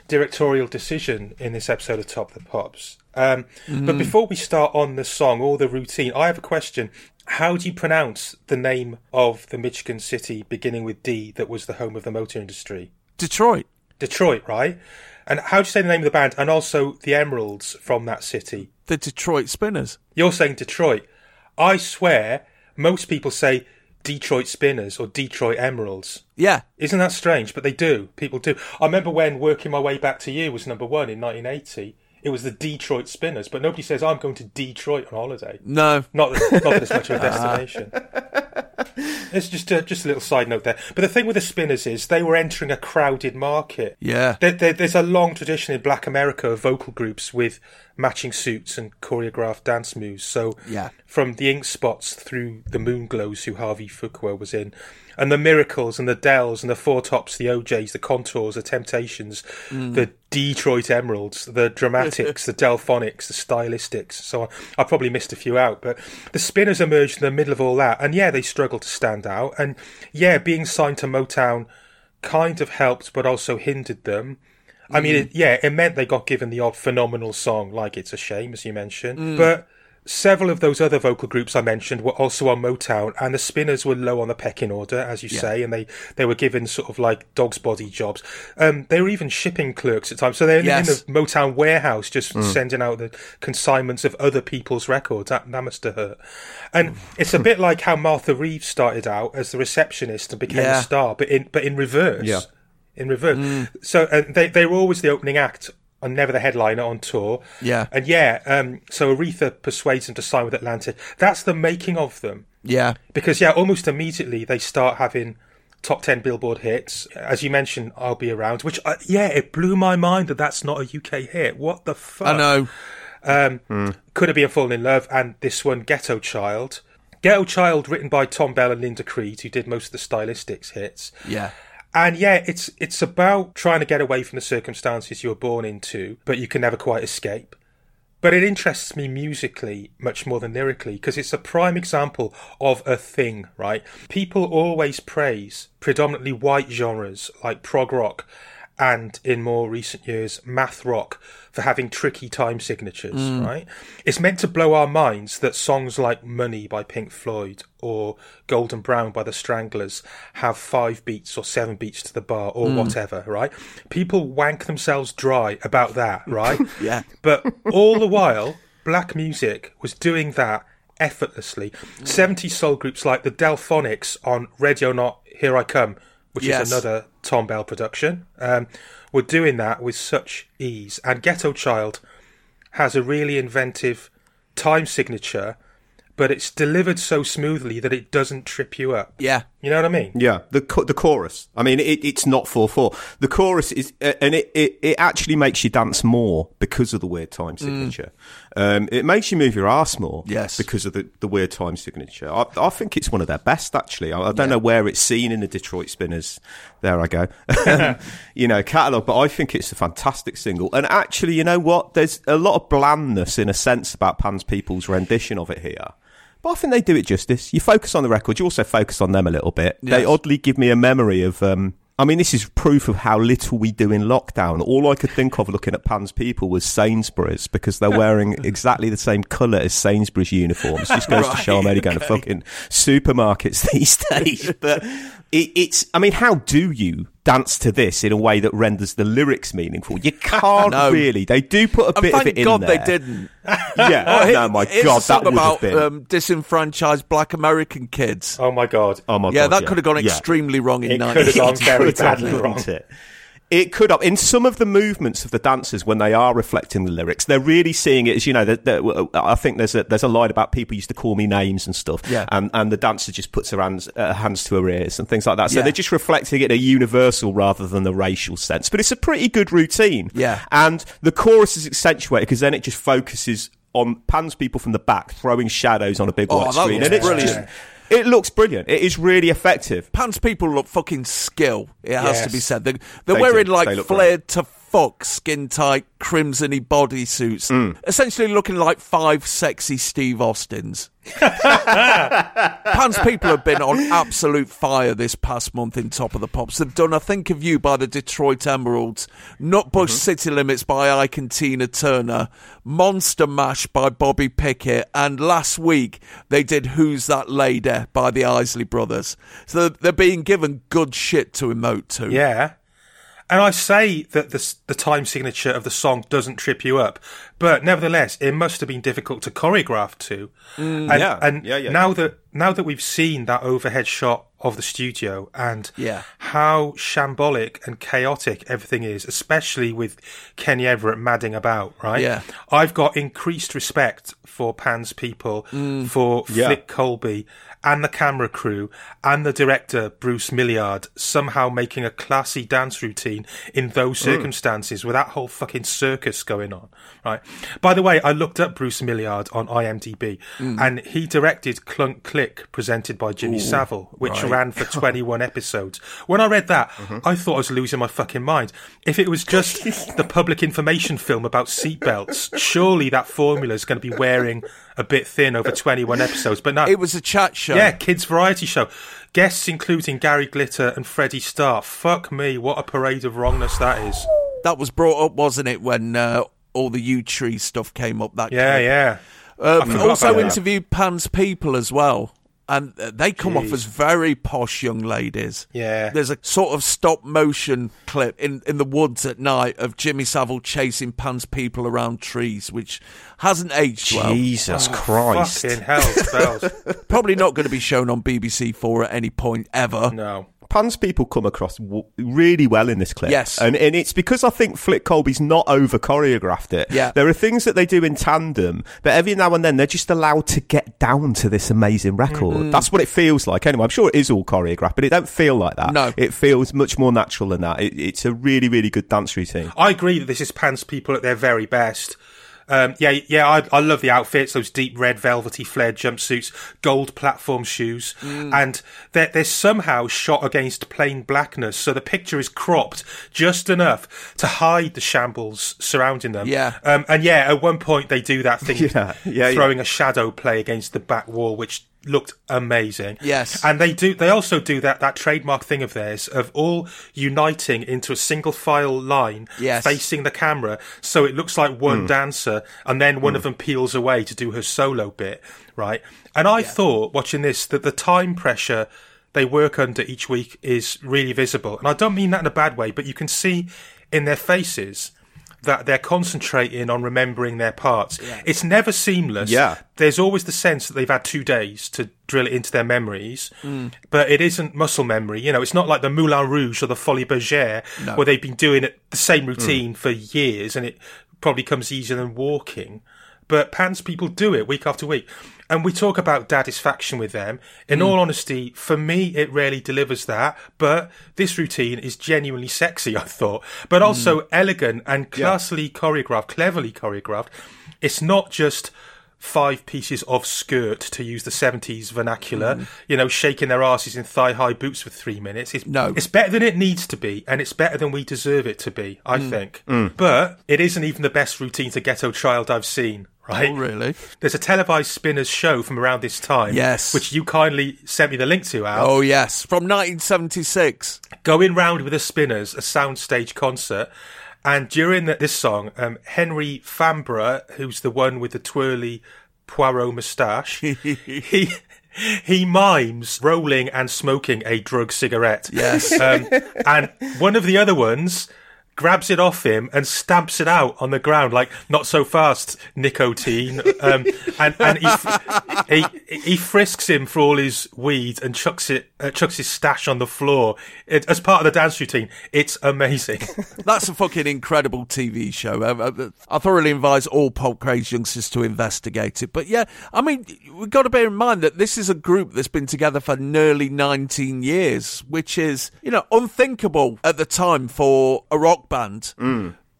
directorial decision in this episode of Top of the Pops. Um, But Mhm. before we start on the song or the routine, I have a question. How do you pronounce the name of the Michigan city beginning with D that was the home of the motor industry? Detroit. Detroit, right? And how do you say the name of the band and also the Emeralds from that city? The Detroit Spinners. You're saying Detroit. I swear most people say Detroit Spinners or Detroit Emeralds. Yeah. Isn't that strange? But they do. People do. I remember when Working My Way Back to You was number one in 1980. It was the Detroit Spinners, but nobody says I'm going to Detroit on holiday. No. Not that, not that it's much of a destination. It's just a, just a little side note there. But the thing with the Spinners is they were entering a crowded market. Yeah. There, there, there's a long tradition in Black America of vocal groups with matching suits and choreographed dance moves. So Yeah. from the Ink Spots through the Moon Glows, who Harvey Fuqua was in, and the Miracles and the Dells and the Four Tops, the OJs, the Contours, the Temptations, Mm. the Detroit Emeralds, the Dramatics, the Delfonics, the Stylistics, so on. I probably missed a few out, but the Spinners emerged in the middle of all that, and yeah, they struggled to stand out, and yeah, being signed to Motown kind of helped, but also hindered them. I mean, Mm. it, yeah, it meant they got given the odd phenomenal song, like It's a Shame, as you mentioned. Mm. But several of those other vocal groups I mentioned were also on Motown, and the Spinners were low on the pecking order, as you Yeah. say, and they, they were given sort of like dog's body jobs. Um, they were even shipping clerks at times, so they're Yes. in the Motown warehouse just Mm. sending out the consignments of other people's records. That, that must have hurt. And it's a bit like how Martha Reeves started out as the receptionist and became Yeah. a star, but in but in reverse Yeah. in reverse. Mm. So uh, they they were always the opening act and never the headliner on tour. Yeah. and yeah. Um, so Aretha persuades them to sign with Atlantic. That's the making of them. Yeah. Because yeah, almost immediately they start having top ten Billboard hits. As you mentioned, "I'll Be Around," which uh, yeah, it blew my mind that that's not a UK hit. What the fuck? I know. Um, Could have been Fallen in Love, and this one, Ghetto Child. Ghetto Child, written by Thom Bell and Linda Creed, who did most of the stylistics hits. Yeah. And yeah, it's it's about trying to get away from the circumstances you were born into, but you can never quite escape. But it interests me musically much more than lyrically because it's a prime example of a thing, right? People always praise predominantly white genres like prog rock and in more recent years math rock for having tricky time signatures, Mm. right? It's meant to blow our minds that songs like Money by Pink Floyd or Golden Brown by the Stranglers have five beats or seven beats to the bar or Mm. whatever, right? People wank themselves dry about that, right? Yeah. But all the while, black music was doing that effortlessly. 70 soul groups like the Delfonics on Ready or Not Here I Come, which Yes. is another Thom Bell production, um, were doing that with such ease. And Ghetto Child has a really inventive time signature, but it's delivered so smoothly that it doesn't trip you up. Yeah. You know what I mean? Yeah, the the chorus. I mean, it, it's not four four. The chorus is, uh, and it, it, it actually makes you dance more because of the weird time signature. Um, it makes you move your ass more, Yes. because of the, the weird time signature. I, I think it's one of their best, actually. I, I don't know where it's seen in the Detroit Spinners. There I go. you know, catalogue, but I think it's a fantastic single. And actually, you know what? There's a lot of blandness in a sense about Pan's People's rendition of it here. But I think they do it justice. You focus on the record, you also focus on them a little bit. They oddly give me a memory of. Um, I mean, this is proof of how little we do in lockdown. All I could think of looking at Pan's people was Sainsbury's because they're wearing exactly the same colour as Sainsbury's uniforms. Just goes to show I'm only going to fucking supermarkets these days. But it, it's, I mean, how do you dance to this in a way that renders the lyrics meaningful? You can't No. really. They do put a And bit thank of it in God there. they didn't. Yeah. Oh, no, my here's God, that would have about been. um, disenfranchised Black American kids. Oh my god. Oh my god yeah, God, that could have gone Yeah. extremely wrong in It could 90s. have gone very badly wrong. It? It could have. In some of the movements of the dancers, when they are reflecting the lyrics, they're really seeing it as you know. That, that, I think there's a there's a line about people used to call me names and stuff. Yeah. And and the dancer just puts her hands uh, hands to her ears and things like that. So Yeah. they're just reflecting it in a universal rather than the racial sense. But it's a pretty good routine. Yeah. And the chorus is accentuated because then it just focuses on pans people from the back throwing shadows on a big Oh, white screen, and it's brilliant. just. It looks brilliant. It is really effective. Pants people look fucking skill. It has Yes. to be said. They're, they're They wearing do. like They flared to fuck, skin tight, crimsony bodysuits, Mm. essentially looking like five sexy Steve Austins. Pan's people have been on absolute fire this past month in Top of the Pops. They've done I Think of You by the Detroit Emeralds, Nutbush Mm-hmm. City Limits by Ike and Tina Turner, Monster Mash by Bobby Pickett, and last week they did Who's That Lady by the Isley Brothers. So they're being given good shit to emote to. Yeah. And I say that the, the time signature of the song doesn't trip you up, but nevertheless, it must have been difficult to choreograph to. and Mm, yeah. and Yeah, yeah, now that now that we've seen that overhead shot of the studio and Yeah. how shambolic and chaotic everything is, especially with Kenny Everett madding about, right? Yeah. I've got increased respect for Pan's people, Mm. for Yeah. Flick Colby and the camera crew and the director Bruce Milliard somehow making a classy dance routine in those Mm. circumstances with that whole fucking circus going on, right? By the way, I looked up Bruce Milliard on IMDb Mm. and he directed Clunk Click presented by Jimmy Savile, which right. ran for 21 episodes. When I read that, Mm-hmm. I thought I was losing my fucking mind. If it was just the public information film about seatbelts, surely that formula is going to be wearing a bit thin over 21 episodes. But no, It was a chat show. yeah, kids' variety show. Guests including Gary Glitter and Freddie Starr. Fuck me, what a parade of wrongness that is. That was brought up, wasn't it, when uh, all the Yewtree stuff came up? That Yeah, clip? yeah. Uh, also interviewed Pan's people as well. And uh, they come off as very posh young ladies. Yeah. There's a sort of stop motion clip in, in the woods at night of Jimmy Savile chasing Pan's people around trees, which hasn't aged well. Jesus Christ. Fucking hell. Probably not going to be shown on BBC Four at any point ever. No. Pan's people come across w- really well in this clip. Yes. And, and it's because I think Flick Colby's not over choreographed it. Yeah. There are things that they do in tandem, but every now and then they're just allowed to get down to this amazing record. Mm-hmm. That's what it feels like. Anyway, I'm sure it is all choreographed, but it don't feel like that. No. It feels much more natural than that. It, it's a really, really good dance routine. I agree that this is Pan's people at their very best. Um, yeah, yeah, I, I love the outfits, those deep red velvety flared jumpsuits, gold platform shoes, and they're, they're somehow shot against plain blackness, so the picture is cropped just enough to hide the shambles surrounding them. Yeah. Um, and yeah, at one point they do that thing, Yeah, yeah, throwing a shadow play against the back wall, which looked amazing. Yes. And they do. They also do that that trademark thing of theirs of all uniting into a single file line, Yes. facing the camera, so it looks like one hmm. dancer, and then one hmm. of them peels away to do her solo bit, right? And I thought watching this that the time pressure they work under each week is really visible, and I don't mean that in a bad way, but you can see in their faces. That they're concentrating on remembering their parts. It's never seamless Yeah. there's always the sense that they've had two days to drill it into their memories, mm. but it isn't muscle memory. You know, it's not like the Moulin Rouge or the Folies Bergère No. where they've been doing it, the same mm. routine for years, and it probably comes easier than walking. but Pants people do it week after week. And we talk about satisfaction with them. In Mm. all honesty, for me, it rarely delivers that. But this routine is genuinely sexy, I thought, but also Mm. elegant and classily choreographed, cleverly choreographed. It's not just five pieces of skirt, to use the 70s vernacular, Mm. you know, shaking their asses in thigh high boots for three minutes. It's, No. it's better than it needs to be, and it's better than we deserve it to be, I Mm. think. Mm. But it isn't even the best routine to Ghetto Child I've seen. Right? Oh, really? There's a televised Spinners show from around this time. Yes. Which you kindly sent me the link to, Al. Oh, yes. From 1976. Going round with the Spinners, a soundstage concert. And during the, this song, um, Henry Fambrough, who's the one with the twirly Poirot moustache, he he mimes rolling and smoking a drug cigarette. Yes. Um, and one of the other ones grabs it off him and stamps it out on the ground like not so fast nicotine um, and, and he, he he frisks him for all his weed and chucks it uh, chucks his stash on the floor it, as part of the dance routine it's amazing That's a fucking incredible TV show. Uh, uh, I thoroughly advise all pulp craze youngsters to investigate it. But yeah, I mean, we've got to bear in mind that this is a group that's been together for nearly 19 years, which is, you know, unthinkable at the time for a rock band.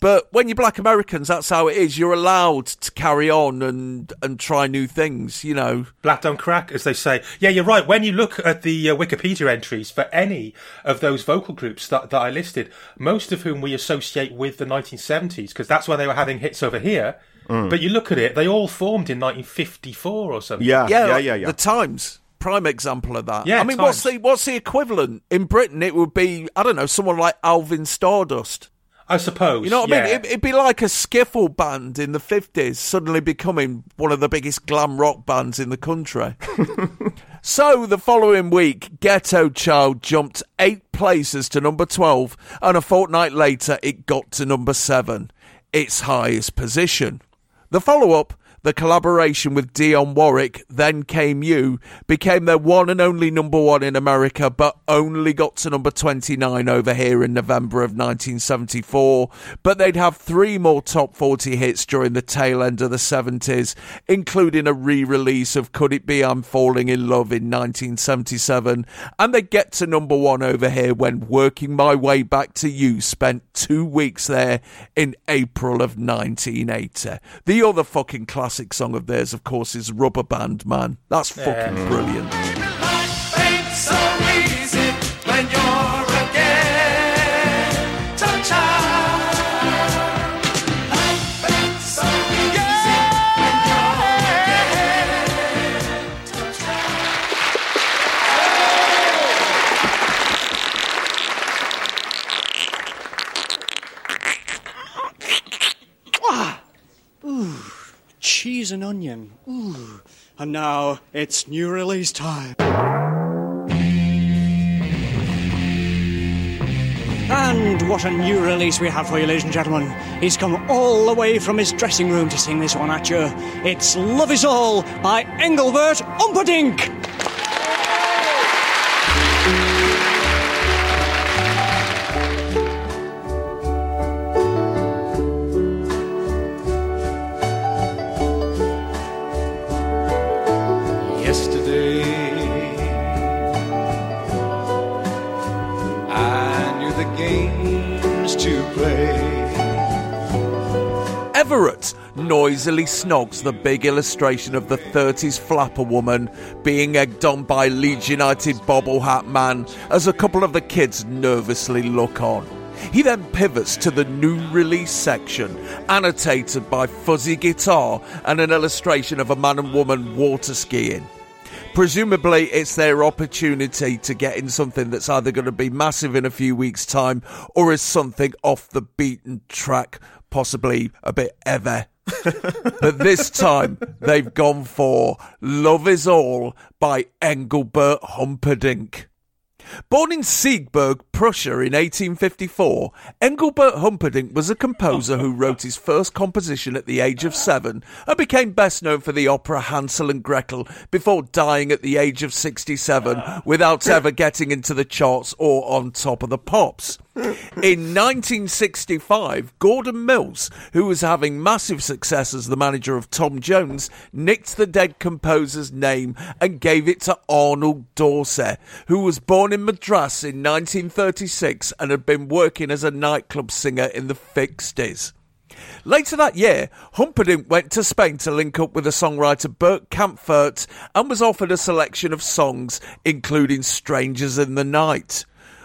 But when you're black Americans, that's how it is. You're allowed to carry on and and try new things, you know. Black don't crack, as they say. Yeah, you're right. When you look at the uh, Wikipedia entries for any of those vocal groups that, that I listed, most of whom we associate with the 1970s, because that's when they were having hits over here. Mm. But you look at it, they all formed in 1954 or something. Yeah, yeah, yeah, yeah, yeah. The Tymes. Prime example of that. Yeah, I mean, what's the what's the equivalent in Britain? It would be I don't know, someone like Alvin Stardust. I suppose. You know what I mean? It, it'd be like a skiffle band in the 50s suddenly becoming one of the biggest glam rock bands in the country. so the following week, Ghetto Child jumped eight places to number 12, and a fortnight later, it got to number 7, its highest position. The follow up, the collaboration with Dionne Warwick, Then Came You, became their one and only number one in America, but only got to number 29 over here in November of 1974. But they'd have three more top 40 hits during the tail end of the 70s, including a re release of Could It Be I'm Falling in Love in 1977. And they get to number one over here when Working My Way Back to You spent two weeks there in April of 1980. The other fucking classic song of theirs, of course, is Rubber Band Man. That's fucking Yeah. brilliant. And now it's new release time. And what a new release we have for you, ladies and gentlemen. He's come all the way from his dressing room to sing this one at you. It's Love Is All by Engelbert Umperdink. Everett noisily snogs the big illustration of the 30s flapper woman being egged on by Leeds United bobble hat man as a couple of the kids nervously look on. He then pivots to the new release section, annotated by fuzzy guitar and an illustration of a man and woman water skiing. Presumably, it's their opportunity to get in something that's either going to be massive in a few weeks' time or is something off the beaten track, possibly a bit ever. but this time, they've gone for Love Is All by Engelbert Humperdinck. Born in Siegburg, Prussia in 1854, Engelbert Humperdinck was a composer who wrote his first composition at the age of seven and became best known for the opera Hansel and Gretel before dying at the age of 67 without ever getting into the charts or on top of the pops. In 1965, Gordon Mills, who was having massive success as the manager of Tom Jones, nicked the dead composer's name and gave it to Arnold Dorsey, who was born in Madras in 1936 and had been working as a nightclub singer in the 60s. Later that year, Humperdinck went to Spain to link up with the songwriter Bert Kaempfert and was offered a selection of songs, including Strangers in the Night.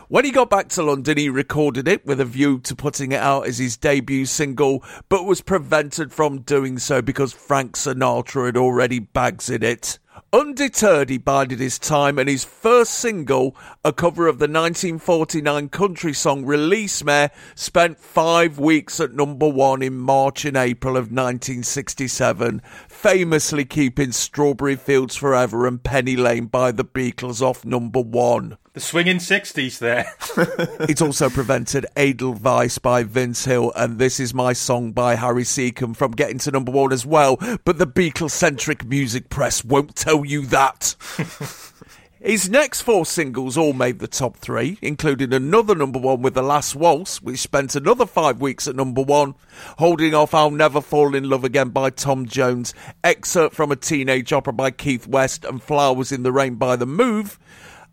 When he got back to London, he recorded it with a view to putting it out as his debut single, but was prevented from doing so because Frank Sinatra had already bags in it. Undeterred, he bided his time, and his first single, a cover of the 1949 country song Release Me, spent five weeks at number one in March and April of 1967, famously keeping Strawberry Fields Forever and Penny Lane by the Beatles off number one. The swinging 60s there. it's also prevented Edelweiss by Vince Hill and This Is My Song by Harry Secombe from getting to number one as well, but the Beatles centric music press won't tell you that. His next four singles all made the top three, including another number one with The Last Waltz, which spent another five weeks at number one, holding off I'll Never Fall in Love Again by Tom Jones, excerpt from a teenage opera by Keith West, and Flowers in the Rain by The Move.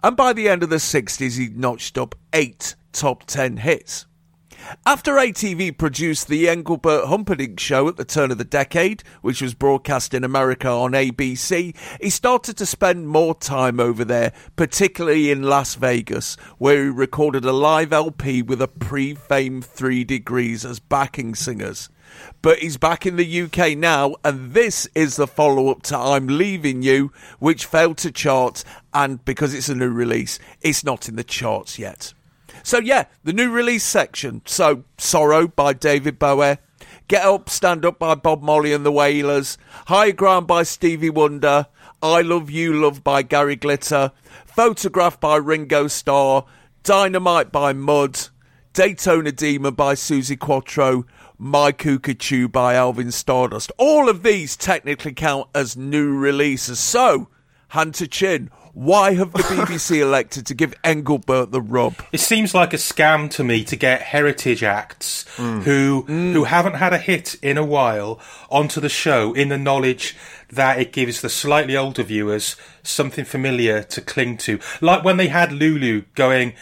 And by the end of the 60s, he'd notched up eight top 10 hits. After ATV produced the Engelbert Humperdinck show at the turn of the decade, which was broadcast in America on ABC, he started to spend more time over there, particularly in Las Vegas, where he recorded a live LP with a pre-fame Three Degrees as backing singers. But he's back in the UK now, and this is the follow up to I'm Leaving You, which failed to chart, and because it's a new release, it's not in the charts yet. So yeah, the new release section. So Sorrow by David Bowie, Get Up, Stand Up by Bob Marley and the Wailers, High Ground by Stevie Wonder, I Love You Love by Gary Glitter, Photograph by Ringo Starr, Dynamite by Mud, Daytona Demon by Suzi Quatro, My Cuckoo by Alvin Stardust. All of these technically count as new releases. So, Hunter chin, why have the BBC elected to give Engelbert the rub? It seems like a scam to me to get heritage acts Mm. who who haven't had a hit in a while onto the show in the knowledge that it gives the slightly older viewers something familiar to cling to. Like when they had Lulu going,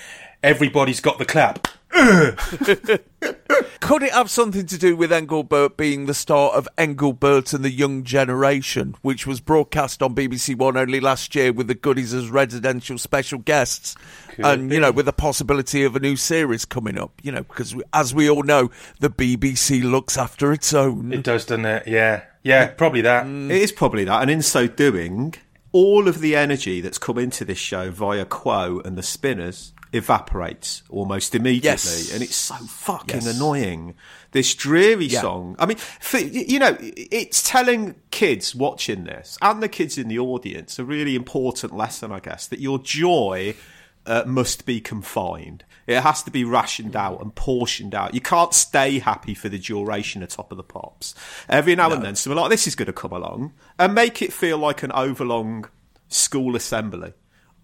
"Everybody's got the clap." Could it have something to do with Engelbert being the star of Engelbert and the Young Generation, which was broadcast on BBC One only last year with the goodies as residential special guests? Could and, be. you know, with the possibility of a new series coming up, you know, because we, as we all know, the BBC looks after its own. It does, doesn't it? Yeah, yeah, probably that. Mm. It is probably that, and in so doing, all of the energy that's come into this show via Quo and the Spinners evaporates almost immediately, Yes. and it's so fucking Yes. annoying. This dreary Yeah. song. I mean, for, you know, it's telling kids watching this and the kids in the audience a really important lesson, I guess, that your joy uh, must be confined. It has to be rationed out and portioned out. You can't stay happy for the duration of Top of the Pops. Every now and then, something like this is going to come along and make it feel like an overlong school assembly.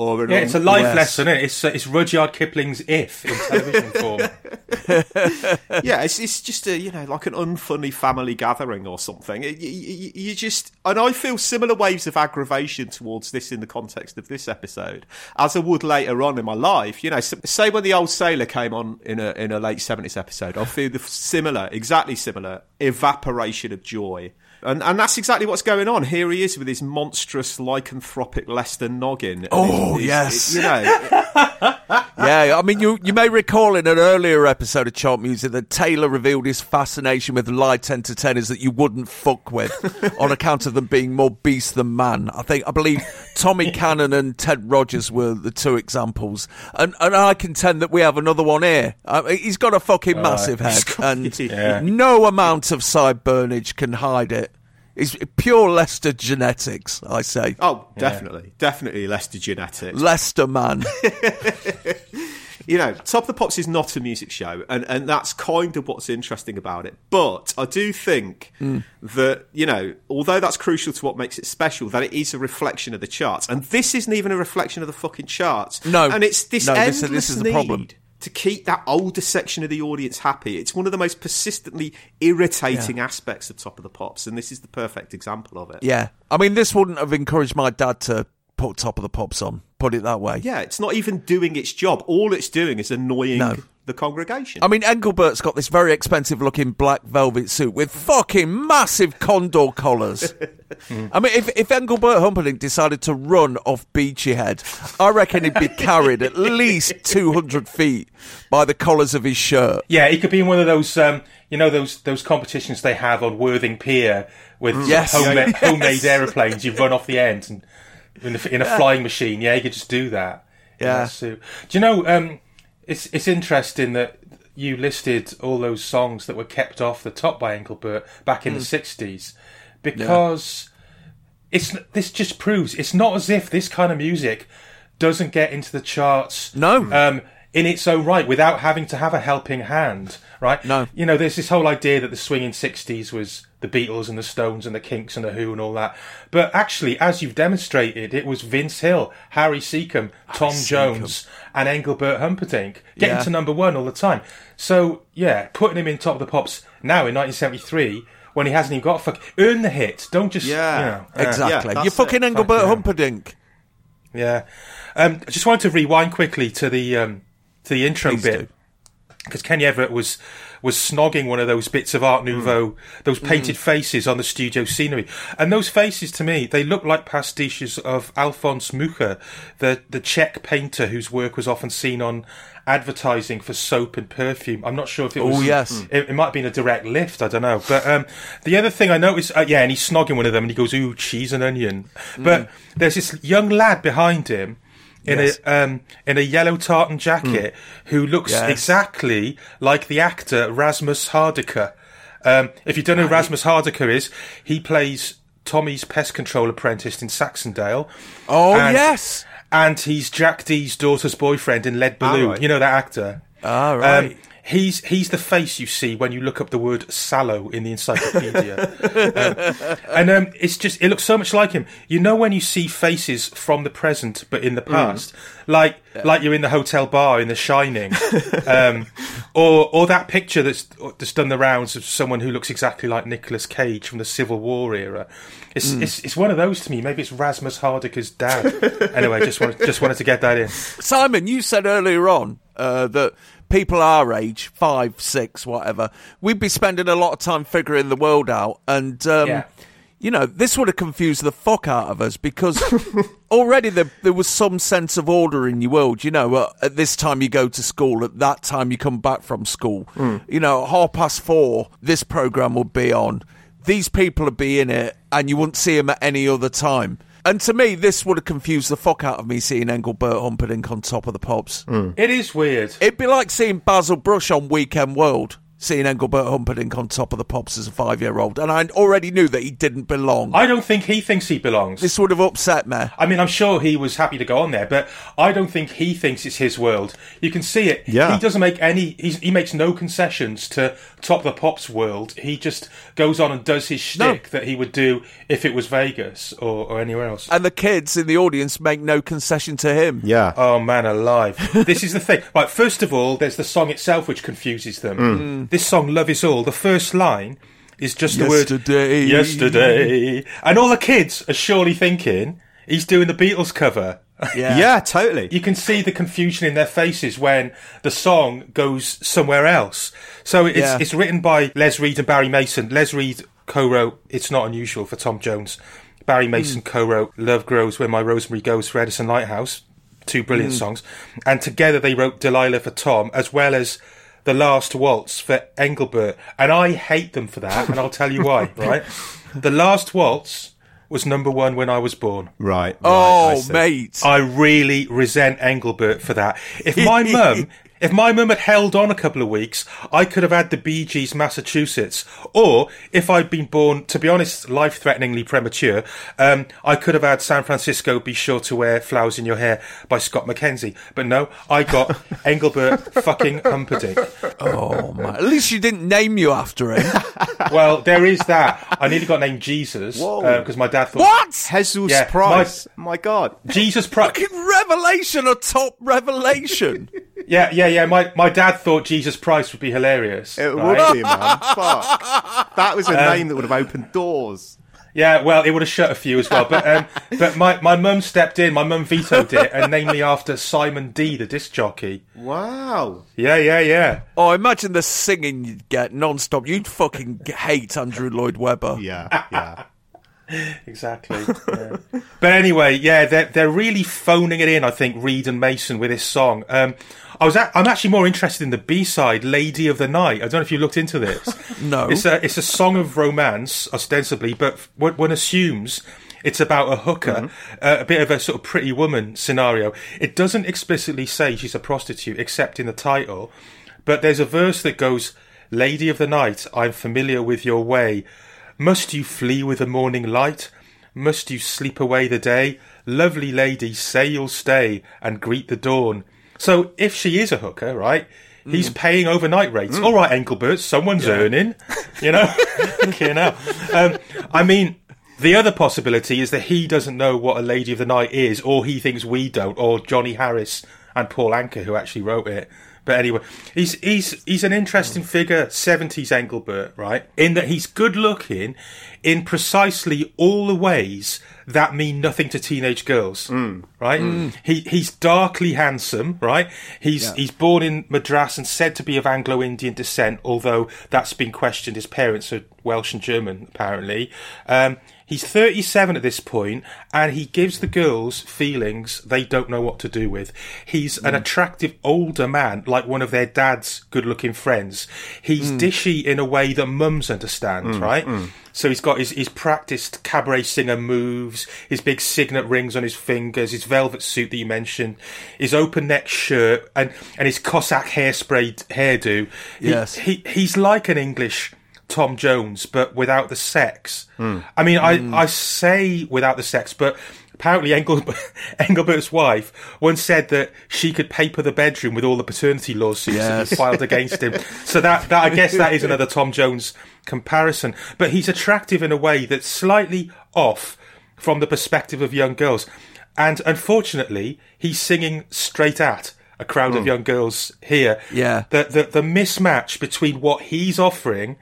Or Yeah, it's a life Yes. lesson. It? It's it's Rudyard Kipling's "If" in television form. yeah, it's, it's just a you know like an unfunny family gathering or something. You, you, you just and I feel similar waves of aggravation towards this in the context of this episode, as I would later on in my life. You know, say when the old sailor came on in a in a late seventies episode, I feel the similar, exactly similar evaporation of joy. And, and that's exactly what's going on. Here he is with his monstrous lycanthropic Leicester noggin. Oh, his- his- yes. you know, yeah, I mean, you you may recall in an earlier episode of Chart Music that Taylor revealed his fascination with light entertainers that you wouldn't fuck with on account of them being more beast than man. I think I believe Tommy Cannon and Ted Rogers were the two examples, and and I contend that we have another one here. Uh, he's got a fucking Oh, massive he's head, got- and Yeah. no amount of sideburnage can hide it. It's pure Leicester genetics, I say. oh, definitely, definitely Leicester genetics. Leicester man. you know, Top of the Pops is not a music show, and, and that's kind of what's interesting about it. But I do think Mm. that, you know, although that's crucial to what makes it special, that it is a reflection of the charts. And this isn't even a reflection of the fucking charts. No. And it's this No, this- endless this is the need problem. To keep that older section of the audience happy. It's one of the most persistently irritating aspects of Top of the Pops, and this is the perfect example of it. Yeah. I mean, this wouldn't have encouraged my dad to put Top of the Pops on, put it that way. Yeah, it's not even doing its job. All it's doing is annoying No. the congregation. I mean, Engelbert's got this very expensive looking black velvet suit with fucking massive condor collars. I mean, if, if Engelbert Humperdinck decided to run off Beachy Head, I reckon he'd be carried at least 200 feet by the collars of his shirt. Yeah, he could be in one of those, um, you know, those those competitions they have on Worthing Pier with Mm. Yes. homemade, Yes. homemade aeroplanes. You run off the end and in a, in a Yeah. flying machine. Yeah, you could just do that. Yeah. Do you know? Um, it's it's interesting that you listed all those songs that were kept off the top by Engelbert back in the Mm. sixties because it's this just proves it's not as if this kind of music doesn't get into the charts. No. Um, in its own right, without having to have a helping hand, right? No. You know, there's this whole idea that the swinging '60s was the Beatles and the Stones and the Kinks and the Who and all that, but actually, as you've demonstrated, it was Vince Hill, Harry Secombe, Tom. Jones, and Engelbert Humperdinck getting Yeah. to number one all the time. So yeah, putting him in top of the pops now in 1973 when he hasn't even got a fuck earn the hit. Don't just Yeah. you know, uh, Exactly. that's You're fucking it. Engelbert. Humperdinck. yeah. Um, I just wanted to rewind quickly to the um, to the intro Please bit because Kenny Everett was was snogging one of those bits of Art Nouveau, those painted faces on the studio scenery, and those faces to me they look like pastiches of Alphonse Mucha, the the Czech painter whose work was often seen on advertising for soap and perfume. I'm not sure if it was. Oh, yes. It, it might have been a direct lift. I don't know. But um, the other thing I noticed, uh, yeah, and he's snogging one of them, and he goes, "Ooh, cheese and onion." But there's this young lad behind him in Yes. a um, in a yellow tartan jacket who looks Yes. exactly like the actor Rasmus Hardiker. Um, if you don't know who Rasmus Hardiker is, he plays Tommy's pest control apprentice in Saxondale. Oh, And- yes. and he's Jack Dee's daughter's boyfriend in Lead Balloon. Ah, right. You know that actor. Ah, right. Um, he's he's the face you see when you look up the word sallow in the encyclopedia, Um, and um, it's just it looks so much like him. You know when you see faces from the present but in the past, like like you're in the hotel bar in The Shining, um, or or that picture that's that's done the rounds of someone who looks exactly like Nicolas Cage from the Civil War era. It's, it's it's one of those to me. Maybe it's Rasmus Hardiker's dad. anyway, just wanted, just wanted to get that in. Simon, you said earlier on uh, that people our age, five, six, whatever, we'd be spending a lot of time figuring the world out. And, um, Yeah. you know, this would have confused the fuck out of us because already there, there was some sense of order in your world. You know, uh, at this time you go to school, at that time you come back from school. You know, at half past four, this program would be on. These people would be in it, and you wouldn't see them at any other time. And to me, this would have confused the fuck out of me seeing Engelbert Humperdinck on top of the pops. Mm. It is weird. It'd be like seeing Basil Brush on Weekend World, seeing Engelbert Humperdinck on top of the pops as a five year old. And I already knew that he didn't belong. I don't think he thinks he belongs. this would have upset me. I mean, I'm sure he was happy to go on there, but I don't think he thinks it's his world. You can see it. Yeah. He doesn't make any. He's, he makes no concessions to Top of the Pops world. He just goes on and does his shtick that he would do if it was Vegas or, or anywhere else. And the kids in the audience make no concession to him. Yeah. Oh man, alive! this is the thing. Right, first of all, there's the song itself which confuses them. Mm. This song, "Love Is All," the first line is just the Yesterday. word "yesterday," and all the kids are surely thinking he's doing the Beatles cover. Yeah. Yeah, totally. You can see the confusion in their faces when the song goes somewhere else. So it's Yeah. it's written by Les Reed and Barry Mason. Les Reed co-wrote "It's Not Unusual" for Tom Jones. Barry hmm. Mason co-wrote "Love Grows Where My Rosemary Goes" for Edison Lighthouse. Two brilliant hmm. songs, and together they wrote "Delilah" for Tom, as well as "The Last Waltz" for Engelbert. And I hate them for that, and I'll tell you why. Right, "The Last Waltz" was number one when I was born. Right. Oh, right, Oh, see. mate. I really resent Engelbert for that. If my mum, if my mum had held on a couple of weeks, I could have had the Bee Gees Massachusetts. Or if I'd been born, to be honest, life-threateningly premature, um, I could have had San Francisco Be Sure to Wear Flowers in Your Hair by Scott McKenzie. But no, I got Engelbert fucking Humperdinck. Oh, man. At least you didn't name you after him. Well, there is that. I nearly got named Jesus Whoa. because my dad thought what? Jesus Yeah, Price. My God. Jesus Price. Fucking revelation, a top revelation. Yeah, yeah, yeah. My my dad thought Jesus Price would be hilarious. It right? would be, man. Fuck. That was a Um, name that would have opened doors. Yeah, well, it would have shut a few as well. But um, but my my mum stepped in. My mum vetoed it, and named me after Simon Dee, the disc jockey. Wow. Yeah, yeah, yeah. Oh, imagine the singing you'd get non-stop. You'd fucking hate Andrew Lloyd Webber. Yeah, yeah. exactly. yeah. But anyway, yeah, they're they're really phoning it in. I think Reed and Mason with this song. Um, I was at, I'm actually more interested in the B side, "Lady of the Night." I don't know if you looked into this. No. it's a it's a song of romance ostensibly, but one, one assumes. It's about a hooker, uh, a bit of a sort of pretty woman scenario. It doesn't explicitly say she's a prostitute, except in the title. But there's a verse that goes, Lady of the night, I'm familiar with your way. Must you flee with the morning light? Must you sleep away the day? Lovely lady, say you'll stay and greet the dawn. So if she is a hooker, right? He's paying overnight rates. All right, Engelbert, someone's earning. You know, okay now. Um, I mean, the other possibility is that he doesn't know what a lady of the night is, or he thinks we don't, or Johnny Harris and Paul Anka, who actually wrote it. But anyway, he's he's he's an interesting figure, seventies Engelbert, right? In that he's good looking in precisely all the ways that mean nothing to teenage girls, right? He he's darkly handsome, right? He's Yeah. he's born in Madras and said to be of Anglo-Indian descent, although that's been questioned. His parents are Welsh and German, apparently. Um, he's 37 at this point, and he gives the girls feelings they don't know what to do with. He's an attractive older man, like one of their dad's good-looking friends. He's Mm. dishy in a way that mums understand, Mm, right? mm. So he's got his, his practiced cabaret singer moves, his big signet rings on his fingers, his velvet suit that you mentioned, his open neck shirt, and, and his Cossack hairspray hairdo. He- Yes. He, he's like an English Tom Jones, but without the sex. Mm. I mean, Mm. I, I say without the sex, but apparently Engelbert, Engelbert's wife once said that she could paper the bedroom with all the paternity lawsuits that Yes. filed against him. So that, that I guess that is another Tom Jones comparison. But he's attractive in a way that's slightly off from the perspective of young girls. And unfortunately, he's singing straight at a crowd of Hmm. young girls here. Yeah. The, the, the mismatch between what he's offering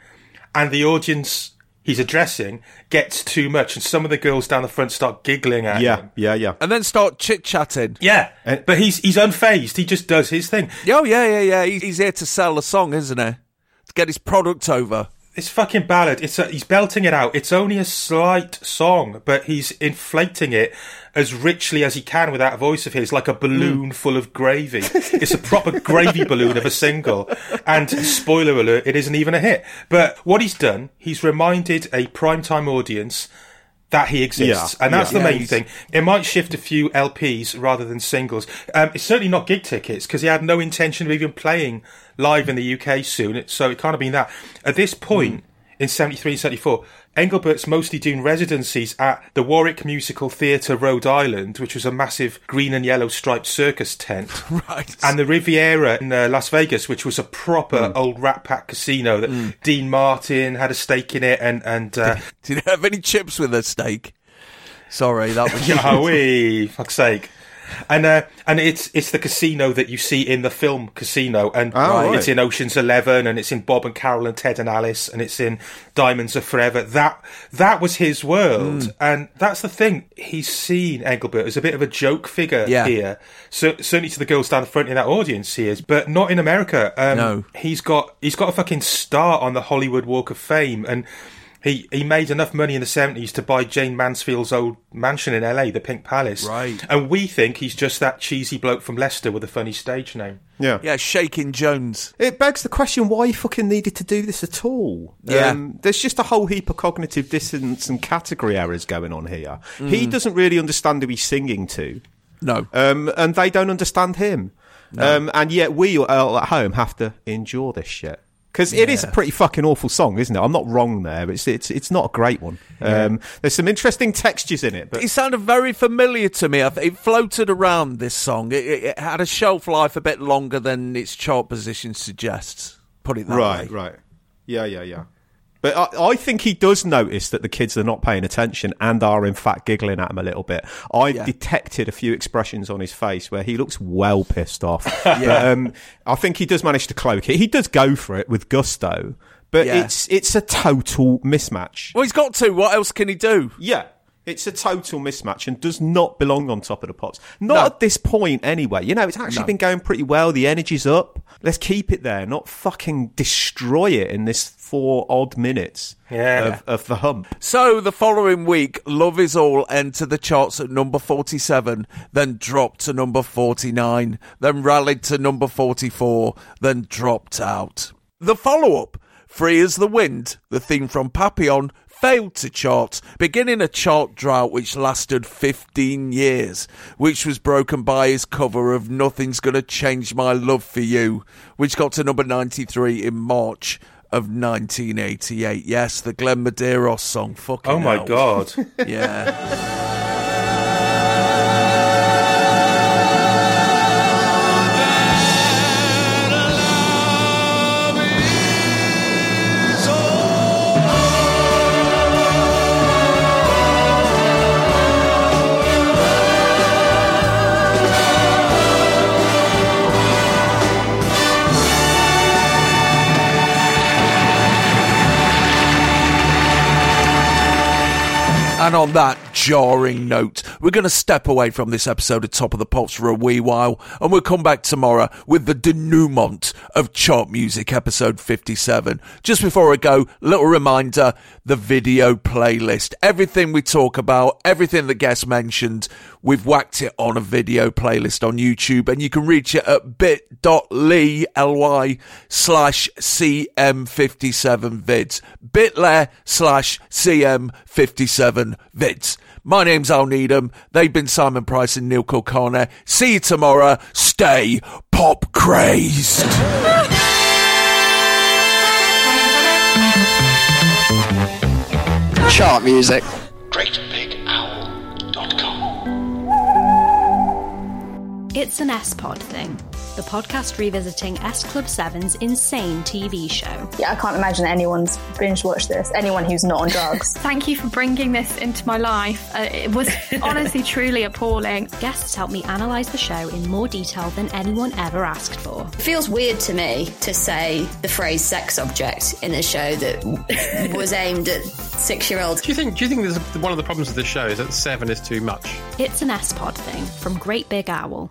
and the audience he's addressing gets too much. And some of the girls down the front start giggling at Yeah, him. yeah, yeah. And then start chit chatting. Yeah. Eh. but he's, he's unfazed. He just does his thing. Oh yeah, yeah, yeah. He's, he's here to sell a song, isn't he? To get his product over. This fucking ballad, it's a, he's belting it out. It's only a slight song, but he's inflating it as richly as he can with that voice of his, like a balloon full of gravy. it's a proper gravy balloon of a single. And spoiler alert, it isn't even a hit. But what he's done, he's reminded a primetime audience that he exists. Yeah, and that's yeah. the main thing. It might shift a few LPs rather than singles. Um, it's certainly not gig tickets because he had no intention of even playing live in the UK soon. So it can't have been that. At this point, in 73 and 74, Engelbert's mostly doing residencies at the Warwick Musical Theatre, Rhode Island, which was a massive green and yellow striped circus tent. Right. And the Riviera in uh, Las Vegas, which was a proper Mm. old Rat Pack casino that Dean Martin had a stake in it and, and uh, Did you have any chips with a steak? Sorry, that was. wee, fuck's sake. And uh, and it's it's the casino that you see in the film Casino, and Oh, right. it's in Ocean's Eleven, and it's in Bob and Carol and Ted and Alice, and it's in Diamonds Are Forever. That that was his world, Mm. and that's the thing. He's seen Engelbert as a bit of a joke figure Yeah. here. So certainly to the girls down the front in that audience, he is, but not in America. Um, No. he's got he's got a fucking star on the Hollywood Walk of Fame, and he he made enough money in the seventies to buy Jayne Mansfield's old mansion in L.A., the Pink Palace. Right. And we think he's just that cheesy bloke from Leicester with a funny stage name. Yeah. Yeah, Shaking Jones. It begs the question why he fucking needed to do this at all. Yeah. Um, there's just a whole heap of cognitive dissonance and category errors going on here. He Mm. doesn't really understand who he's singing to. No. Um, and they don't understand him. Um, and yet we all at home have to endure this shit. Because it is a pretty fucking awful song, isn't it? I'm not wrong there. It's it's it's not a great one. Um, there's some interesting textures in it, but It sounded very familiar to me. It floated around this song. It, it, it had a shelf life a bit longer than its chart position suggests. Put it that right, way. right, yeah, yeah, yeah. But I, I think he does notice that the kids are not paying attention and are in fact giggling at him a little bit. I detected a few expressions on his face where he looks well pissed off. Yeah. But, um, I think he does manage to cloak it. He does go for it with gusto, but Yeah. it's it's a total mismatch. Well, he's got to. What else can he do? Yeah. It's a total mismatch and does not belong on top of the pops. Not No. at this point, anyway. You know, it's actually No. been going pretty well. The energy's up. Let's keep it there, not fucking destroy it in this four odd minutes Yeah. of, of the hump. So the following week, Love Is All entered the charts at number 47, then dropped to number 49, then rallied to number 44, then dropped out. The follow up, Free as the Wind, the theme from Papillon, failed to chart, beginning a chart drought which lasted 15 years, which was broken by his cover of Nothing's Gonna Change My Love for You, which got to number 93 in March of 1988. Yes, the Glenn Medeiros song. Fucking Oh my hell. God. yeah. And on that jarring note, we're going to step away from this episode of Top of the Pops for a wee while, and we'll come back tomorrow with the denouement of Chart Music episode 57. Just before I go, little reminder, the video playlist. Everything we talk about, everything the guest mentioned, we've whacked it on a video playlist on YouTube, and you can reach it at bit.ly, L-Y, slash CM57 vids. bit.ly slash CM57 vids. My name's Al Needham. They've been Simon Price and Neil Kulkarni. See you tomorrow. Stay pop crazed. Chart music. It's an S Pod thing, the podcast revisiting S Club 7's insane TV show. Yeah, I can't imagine anyone's binge watched this. Anyone who's not on drugs. Thank you for bringing this into my life. Uh, it was honestly truly appalling. Guests helped me analyse the show in more detail than anyone ever asked for. It feels weird to me to say the phrase sex object in a show that was aimed at six year olds. Do you think? Do you think there's a, one of the problems with this show is that seven is too much? It's an S Pod thing from Great Big Owl.